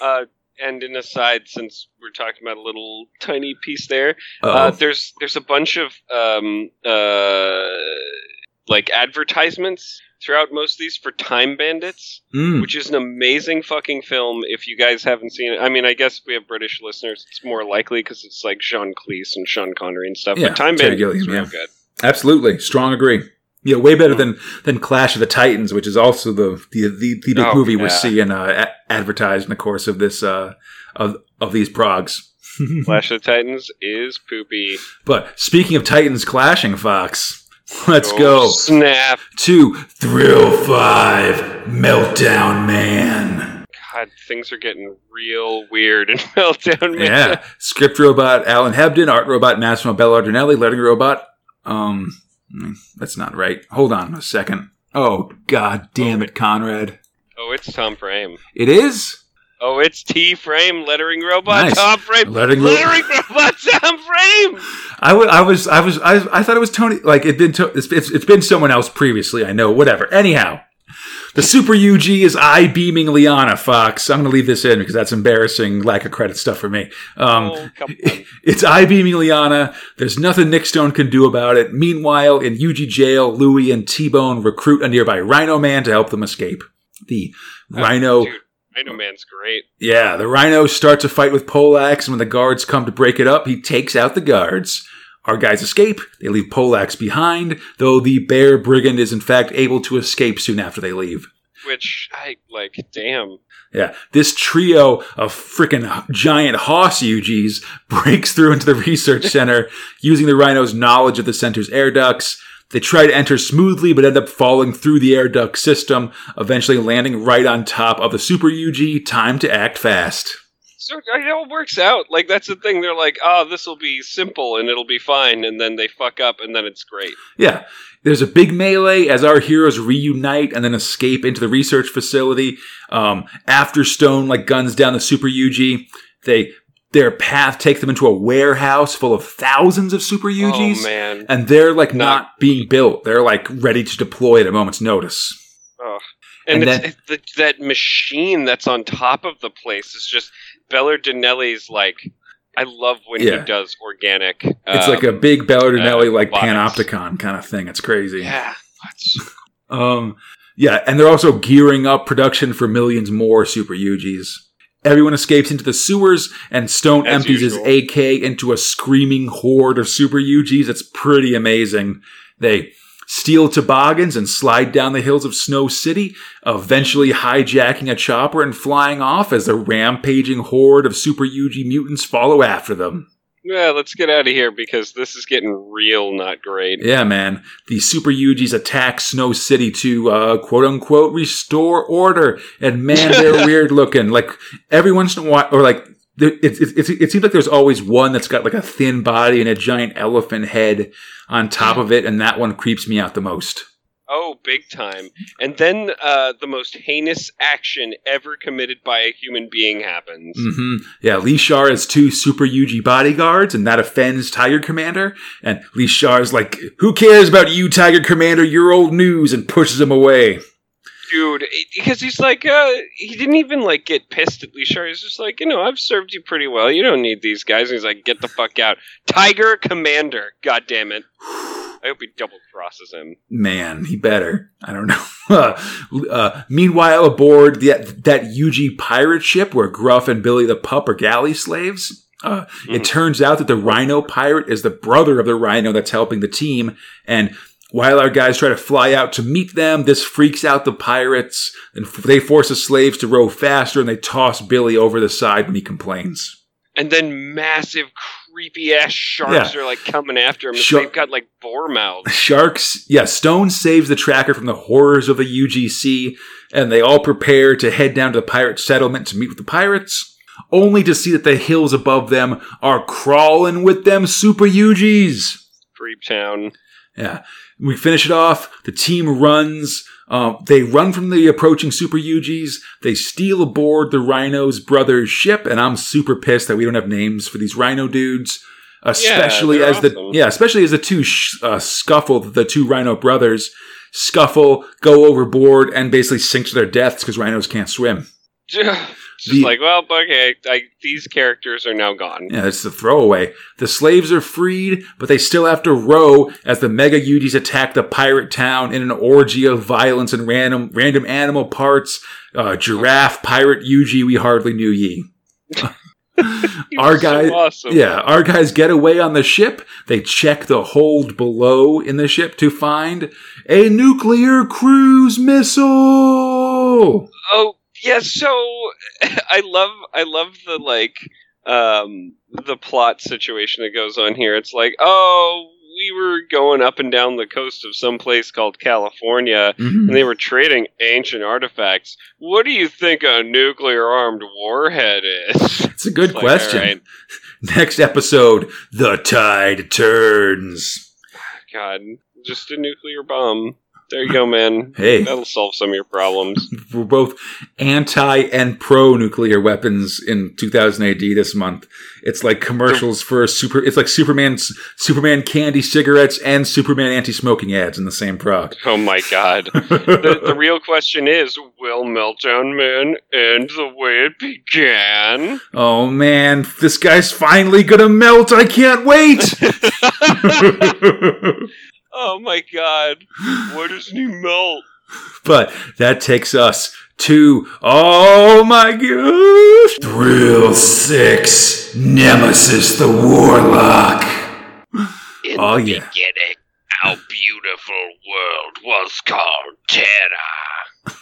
Uh, and an aside, since we're talking about a little tiny piece there, uh, there's there's a bunch of um, uh, like advertisements throughout most of these for Time Bandits, Mm. which is an amazing fucking film. If you guys haven't seen it, I mean, I guess if we have British listeners, it's more likely because it's like John Cleese and Sean Connery and stuff. Yeah, but Time Bandits is real yeah. good. Absolutely, strong agree. Yeah, way better than than Clash of the Titans, which is also the the the, the big Oh, movie we're seeing uh, a- advertised in the course of this uh, of of these progs. Clash of the Titans is poopy. but speaking of Titans clashing, Fox, let's Oh, go Snap! to Thrill Five Meltdown Man. God, things are getting real weird in Meltdown Man. Yeah, script robot Alan Hebden, art robot Massimo Belardinelli, lettering robot. Um, that's not right. Hold on a second. Oh God damn it, Conrad! Oh, it's Tom Frame. It is. Oh, it's T Frame, lettering robot Nice. Tom Frame. Lettering ro- robot Tom Frame. I wa- I was, I was, I, I thought it was Tony. Like it been, to, it's, it's, it's been someone else previously. I know. Whatever. Anyhow, the Super UG is I beaming Liana Fox. I'm going to leave this in because that's embarrassing lack of credit stuff for me. Um, oh, it's I beaming Liana. There's nothing Nick Stone can do about it. Meanwhile, in UG jail, Louie and T Bone recruit a nearby Rhino Man to help them escape. The Rhino. Dude, Rhino Man's great. Yeah, the Rhino starts a fight with Polax, and when the guards come to break it up, he takes out the guards. Our guys escape. They leave Polax behind, though the bear brigand is in fact able to escape soon after they leave. Which I like. Damn. Yeah, this trio of freaking giant hoss UGs breaks through into the research center using the Rhino's knowledge of the center's air ducts. They try to enter smoothly, but end up falling through the air duct system, eventually landing right on top of the Super UG. Time to act fast. So it all works out. Like that's the thing. They're like, oh, this will be simple and it'll be fine, and then they fuck up, and then it's great. Yeah. There's a big melee as our heroes reunite and then escape into the research facility. Um, after Stone like guns down the Super UG, they their path takes them into a warehouse full of thousands of Super UGs, Oh man. and they're like not, Not- being built. They're like ready to deploy at a moment's notice. Oh. And, And it's, then- the, that machine that's on top of the place is just Belardinelli's like. I love when Yeah. he does organic. It's um, like a big Bellardinelli uh, like robotics. panopticon kind of thing. It's crazy. yeah. Um, yeah, and they're also gearing up production for millions more Super UGs. Everyone escapes into the sewers, and Stone As empties usual. his AK into a screaming horde of Super UGs. It's pretty amazing. They steal toboggans and slide down the hills of Snow City, eventually hijacking a chopper and flying off as a rampaging horde of Super UG mutants follow after them. Yeah, let's get out of here because this is getting real not great. Yeah, man. The Super UGs attack Snow City to uh, quote unquote restore order, and man, they're weird looking. Like every once in a while, or like it, it, it, it seems like there's always one that's got like a thin body and a giant elephant head on top of it, and that one creeps me out the most. Oh, big time. And then uh, the most heinous action ever committed by a human being happens. hmm Yeah, Leeshar has two Super UG bodyguards, and that offends Tiger Commander. And Leeshar's like, "Who cares about you, Tiger Commander? You're old news," and pushes him away. Dude, because he's like, uh, he didn't even like get pissed at Leeshar. He's just like, you know, I've served you pretty well. You don't need these guys. And he's like, get the fuck out. Tiger Commander. God damn it. I hope he double crosses him. Man, he better. I don't know. uh, meanwhile, aboard that that UG pirate ship where Gruff and Billy the Pup are galley slaves, uh, it Mhm. turns out that the Rhino pirate is the brother of the Rhino that's helping the team. And while our guys try to fly out to meet them, this freaks out the pirates, and f- they force the slaves to row faster, and they toss Billy over the side when he complains. And then massive, creepy ass sharks are like coming after him. They've got like boar mouths. Sharks, yeah, Stone saves the tracker from the horrors of the UGC, and they all prepare to head down to the pirate settlement to meet with the pirates, only to see that the hills above them are crawling with them super UGs. Creep Town. Yeah. We finish it off. The team runs. Um, they run from the approaching Super UGs. They steal aboard the Rhino's brother's ship, and I'm super pissed that we don't have names for these Rhino dudes. Especially they're as the yeah, especially as the two sh- uh, scuffle, the two Rhino brothers scuffle, go overboard, and basically sink to their deaths because rhinos can't swim. It's just The- like, well, okay, I, these characters are now gone. Yeah, it's the throwaway. The slaves are freed, but they still have to row as the Mega Udis attack the pirate town in an orgy of violence and random random animal parts. Uh, giraffe, pirate, UG, we hardly knew ye. Our guys, so awesome. Yeah, our guys get away on the ship. They check the hold below in the ship to find a nuclear cruise missile. Oh yeah, so I love I love the like um the plot situation that goes on here. It's like, oh, we were going up and down the coast of some place called California Mhm. and they were trading ancient artifacts. What do you think a nuclear armed warhead is? It's a good Like, question. right, Next episode, the tide turns. God, just a nuclear bomb. There you go, man. Hey. That'll solve some of your problems. We're both anti and pro nuclear weapons in 2000 AD this month. It's like commercials for super. It's like Superman's Superman candy cigarettes and Superman anti-smoking ads in the same product. Oh my god. the, the real question is will Meltdown Man end the way it began? Oh man, this guy's finally gonna melt! I can't wait. Oh my god. Why doesn't he melt? but that takes us to oh my gosh, Thrill Six Nemesis the Warlock. In Oh, the yeah. beginning, our beautiful world was called Terra.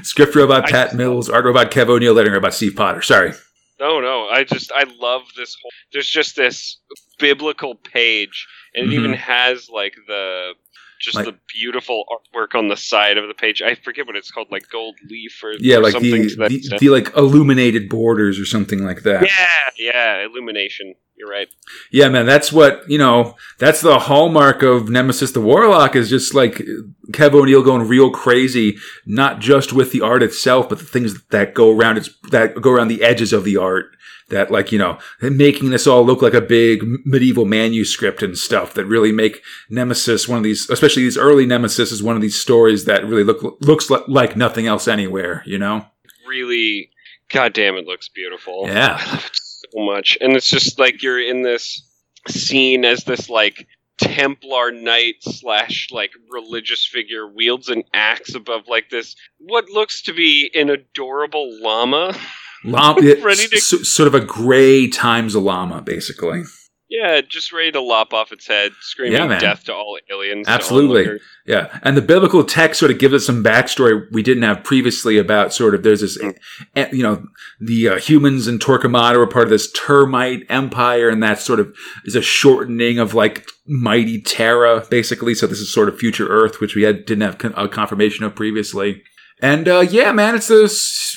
Script robot I- Pat Mills, art robot Kev O'Neill, lettering robot Steve Potter. Sorry. No, no, I just I love this whole there's just this biblical page and it Mhm. even has like the just Like- the beautiful artwork on the side of the page. I forget what it's called, like gold leaf or Yeah, or like something the, the, the like illuminated borders or something like that. Yeah, yeah, illumination. You're right. Yeah, man, that's what you know. That's the hallmark of Nemesis the Warlock is just like Kev O'Neill going real crazy, not just with the art itself, but the things that go around its that go around the edges of the art. That like you know, making this all look like a big medieval manuscript and stuff that really make Nemesis one of these, especially these early Nemesis, is one of these stories that really look looks like nothing else anywhere. You know? Really, goddamn, it looks beautiful. Yeah. I love it so much, and it's just like you're in this scene as this like Templar knight slash like religious figure wields an axe above like this what looks to be an adorable llama. Llama, Ready to- s- sort of a gray times a llama, basically. Yeah, just ready to lop off its head, screaming Yeah, death to all aliens. Absolutely. Yeah, and the biblical text sort of gives us some backstory we didn't have previously about sort of there's this, Mm. eh, you know, the uh, humans in Torquemada were part of this Termight empire, and that sort of is a shortening of like mighty Terra, basically. So this is sort of future Earth, which we had didn't have con- a confirmation of previously. And uh, yeah, man, it's this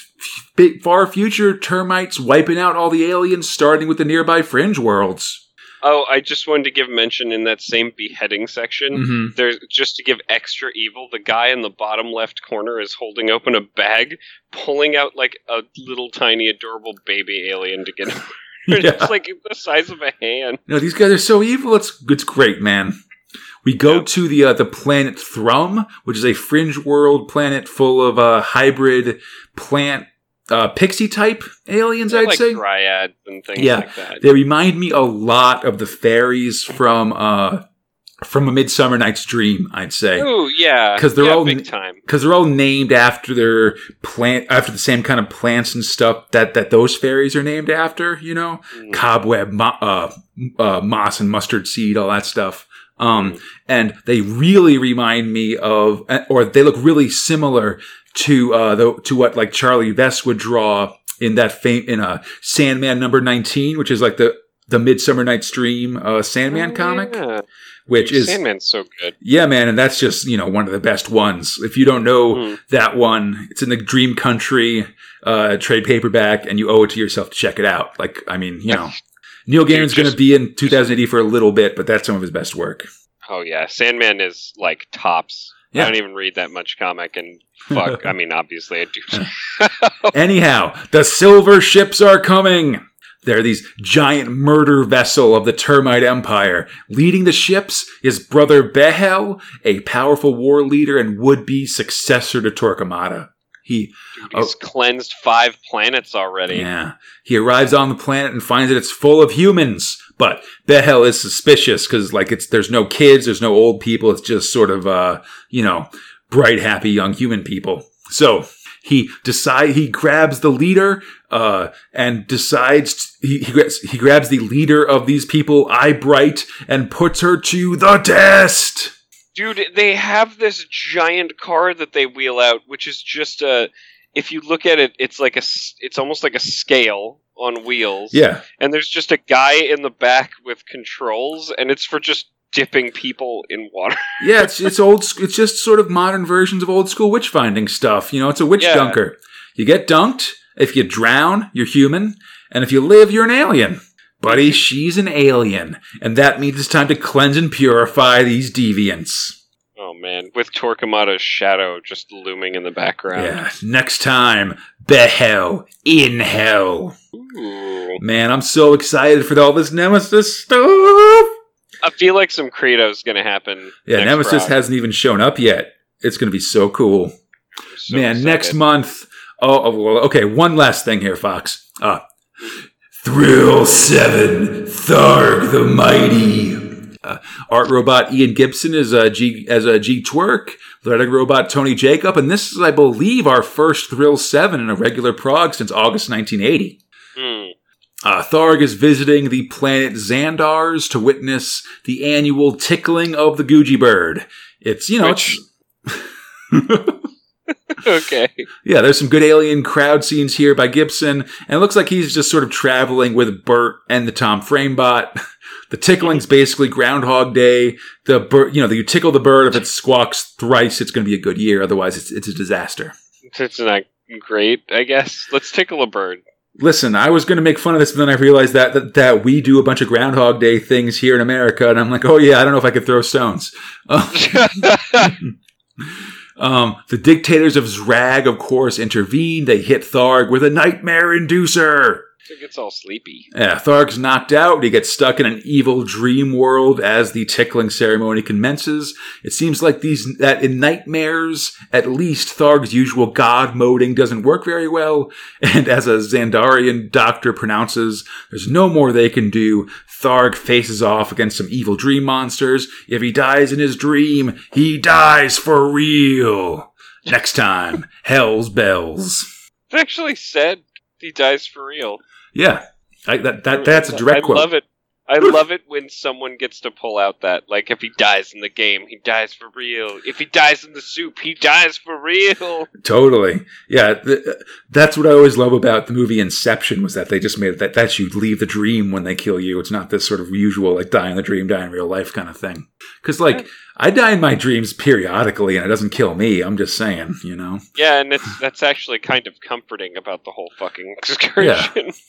big far future Termights wiping out all the aliens, starting with the nearby fringe worlds. Oh, I just wanted to give mention in that same beheading section. hmm There's just to give extra evil. The guy in the bottom left corner is holding open a bag, pulling out like a little tiny adorable baby alien to get him. Yeah. It's like the size of a hand. No, these guys are so evil. It's it's great, man. We go Yeah. to the uh, the planet Thrum, which is a fringe world planet full of uh, hybrid plant uh, pixie type aliens. I'd like say dryads and things Yeah. like that. they remind me a lot of the fairies from uh, from a Midsummer Night's Dream. I'd say Ooh, yeah, 'Cause they're yeah, all- because they're all named after their plant after the same kind of plants and stuff that that those fairies are named after. You know, Mm. cobweb, mo- uh, uh, moss and mustard seed, all that stuff. Um, and they really remind me of, or they look really similar to, uh, the, to what like Charlie Vess would draw in that fame, in a Sandman number 19, which is like the, the Midsummer Night's Dream, uh, Sandman Oh, comic, yeah. which is, Sandman's so good. yeah, man. And that's just, you know, one of the best ones. If you don't know Mm. that one, it's in the Dream Country, uh, trade paperback and you owe it to yourself to check it out. Like, I mean, you know, Neil Gaiman's going to be in 2080 for a little bit, but that's some of his best work. Oh yeah, Sandman is like tops. Yeah. I don't even read that much comic, and fuck, I mean, obviously I do. Anyhow, the silver ships are coming. They're these giant murder vessel of the Termight empire. Leading the ships is brother Behel, a powerful war leader and would-be successor to Torquemada. He Dude, he's cleansed five planets already. Yeah. He arrives on the planet and finds that it's full of humans. But Behel is suspicious because, like, it's there's no kids, there's no old people. It's just sort of, uh, you know, bright, happy young human people. So he decide he grabs the leader, uh, and decides he he grabs, he grabs the leader of these people, Eyebright, and puts her to the test. Dude, they have this giant car that they wheel out, which is just a. If you look at it, it's like a. It's almost like a scale on wheels. Yeah. And there's just a guy in the back with controls, and it's for just dipping people in water. Yeah, it's it's old. It's just sort of modern versions of old school witch finding stuff. You know, it's a witch Yeah. dunker. You get dunked. If you drown, you're human, and if you live, you're an alien. Buddy, she's an alien, and that means it's time to cleanse and purify these deviants. Oh man, with Torquemada's shadow just looming in the background. Yeah. Next time, Behel in hell. Ooh. Man, I'm so excited for all this Nemesis stuff. I feel like some Credo's gonna happen. Yeah, Nemesis hasn't even shown up yet. It's going to be so cool. So Man, excited. next month. Oh, oh, okay. One last thing here, Fox. Uh, Thrill 7, Tharg the Mighty. Uh, art robot Ian Gibson is a G as a G Twerk, lettering robot Tony Jacob, and this is, I believe, our first Thrill 7 in a regular prog since August 1980. Hmm. Uh, Tharg is visiting the planet Xandars to witness the annual tickling of the Guji bird. It's, you know, Which- it's. okay. Yeah, there's some good alien crowd scenes here by Gibson, and it looks like he's just sort of traveling with Bert and the Tom Framebot. The tickling's basically Groundhog Day. The bird, you know, you tickle the bird. If it squawks thrice, it's going to be a good year. Otherwise, it's, it's a disaster. It's not great, I guess. Let's tickle a bird. Listen, I was going to make fun of this, but then I realized that, that that we do a bunch of Groundhog Day things here in America, and I'm like, oh yeah, I don't know if I could throw stones. Um, the dictators of Zrag, of course, intervene. They hit Tharg with a nightmare inducer. It gets all sleepy. Yeah, Tharg's knocked out. He gets stuck in an evil dream world as the tickling ceremony commences. It seems like these that in nightmares, at least Tharg's usual god moding doesn't work very well. And as a Xandarian doctor pronounces, there's no more they can do. Tharg faces off against some evil dream monsters. If he dies in his dream, he dies for real. Next time, Hell's Bells. It actually said he dies for real. Yeah, I, that that that's a direct I quote. love it. I love it when someone gets to pull out that, like, if he dies in the game, he dies for real. If he dies in the soup, he dies for real. Totally. Yeah, th- uh, that's what I always love about the movie Inception was that they just made it that that's you leave the dream when they kill you. It's not this sort of usual like die in the dream, die in real life kind of thing. Because like Yeah. I die in my dreams periodically, and it doesn't kill me. I'm just saying, you know. Yeah, and it's that's actually kind of comforting about the whole fucking excursion.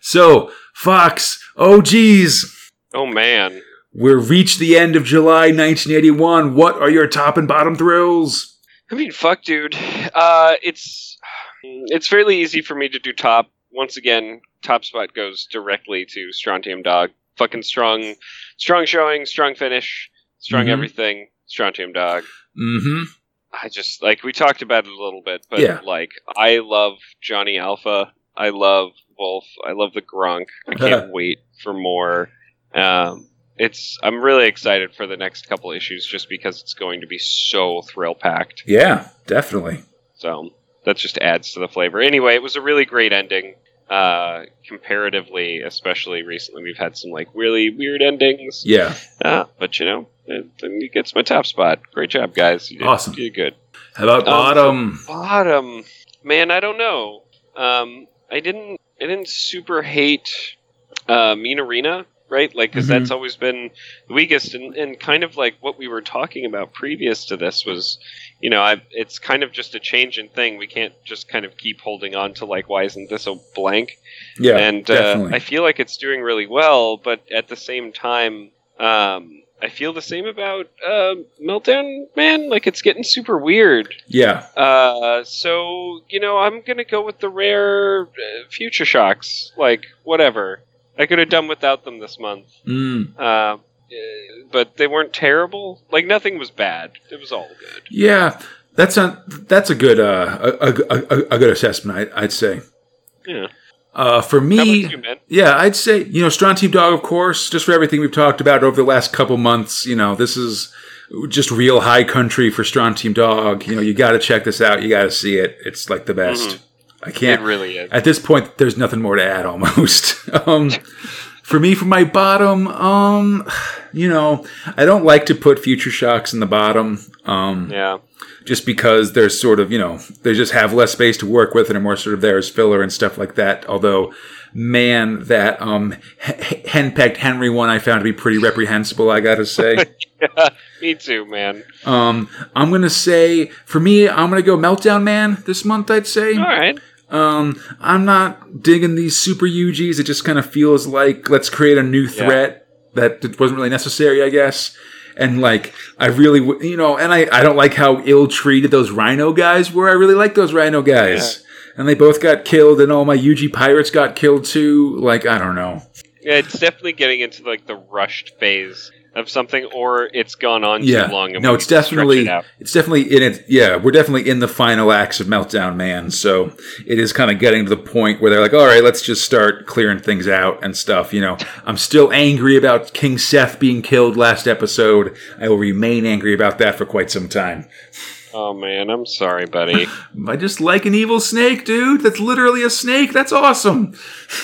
So Fox, oh geez, Oh man. we've reached the end of July 1981. What are your top and bottom thrills? I mean, fuck, dude. Uh, it's it's fairly easy for me to do top. Once again, top spot goes directly to Strontium Dog. Fucking strong, strong showing, strong finish, strong Mhm. everything. Strontium Dog. Mm-hmm. I just like we talked about it a little bit, but Yeah. like I love Johnny Alpha. I love Wulf. I love the Gronk. I can't wait for more. Um, it's I'm really excited for the next couple issues just because it's going to be so thrill packed. Yeah, definitely. So that just adds to the flavor. Anyway, it was a really great ending. Uh, comparatively, especially recently, we've had some like really weird endings. Yeah. Uh, but you know, it, it gets my top spot. Great job, guys. You did, Awesome. You did good. How about Um, bottom? Bottom, man, I don't know. Um, I didn't. I didn't super hate uh, Mean Arena, right? Like, because Mhm. that's always been the weakest, and, and kind of like what we were talking about previous to this was, you know, I, it's kind of just a change in thing. We can't just kind of keep holding on to like, why isn't this a blank? yeah, and uh. I feel like it's doing really well, but at the same time, um, I feel the same about uh, Meltdown Man. Like it's getting super weird. yeah. Uh, so you know, I'm gonna go with the rare uh, Future Shocks. Like whatever, I could have done without them this month. Mm. Uh, but they weren't terrible. Like nothing was bad. It was all good. Yeah, that's a that's a good uh, a, a, a, a good assessment. I, I'd say. Yeah. Uh, for me, you, yeah, I'd say you know Strontium Dog, of course, just for everything we've talked about over the last couple months. You know, this is just real high country for Strontium Dog. You know, you got to check this out. You got to see it. It's like the best. I can't. really is. At this point, there's nothing more to add. Almost. um, for me, for my bottom, um, you know, I don't like to put future shocks in the bottom. Um, Yeah. just because they're sort of, you know, they just have less space to work with and are more sort of there as filler and stuff like that. Although, man, that um, h- henpecked Henry one I found to be pretty reprehensible, I gotta say. Me too, man. um, I'm gonna say, for me, I'm gonna go Meltdown Man this month, I'd say. All right. Um, I'm not digging these super UGs. It just kind of feels like let's create a new threat that it wasn't really necessary, I guess. And like, I really, w- you know, and I, I don't like how ill treated those Rhino guys were. I really like those Rhino guys. And they both got killed, and all my UG pirates got killed too. Like, I don't know. Yeah, it's definitely getting into like the rushed phase of something, or it's gone on Yeah. too long. No, it's need to stretch definitely it it's definitely in it. Yeah, we're definitely in the final acts of Meltdown Man. So it is kind of getting to the point where they're like, all right, let's just start clearing things out and stuff. You know, I'm still angry about King Seth being killed last episode. I will remain angry about that for quite some time. Oh man, I'm sorry, buddy. I just like an evil snake, dude. That's literally a snake. That's awesome.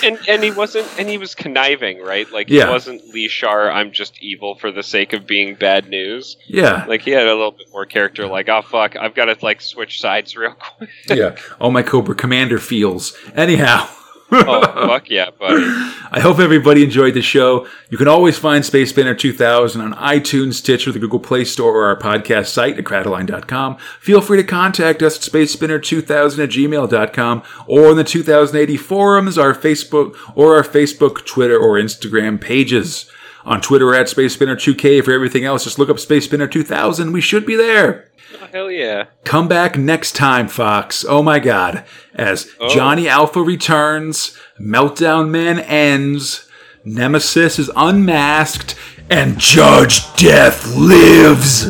and and he wasn't, and he was conniving, right? Like Yeah. he wasn't Leeshar. I'm just evil for the sake of being bad news. Yeah, Like he had a little bit more character. Like, oh fuck, I've got to like switch sides real quick. yeah. All my Cobra Commander feels. Anyhow. Oh fuck yeah, buddy. I hope everybody enjoyed the show. You can always find Space Spinner 2000 on iTunes, Stitcher, the Google Play Store, or our podcast site at crataline.com. Feel free to contact us at spacespinner2000 at gmail.com or in the 2080 forums, our Facebook, or our Facebook, Twitter, or Instagram pages. On Twitter, at Space Spinner 2K. For everything else, just look up Space Spinner 2000. We should be there. Oh, hell yeah. Come back next time, Fox. Oh my god. As Oh. Johnny Alpha returns, Meltdown Man ends, Nemesis is unmasked, and Judge Death lives.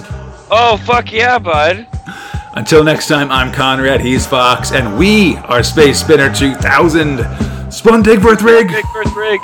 Oh fuck yeah, bud. Until next time, I'm Conrad, he's Fox, and we are Space Spinner 2000. Spun Dig Birth Rig. Big Earth Rig.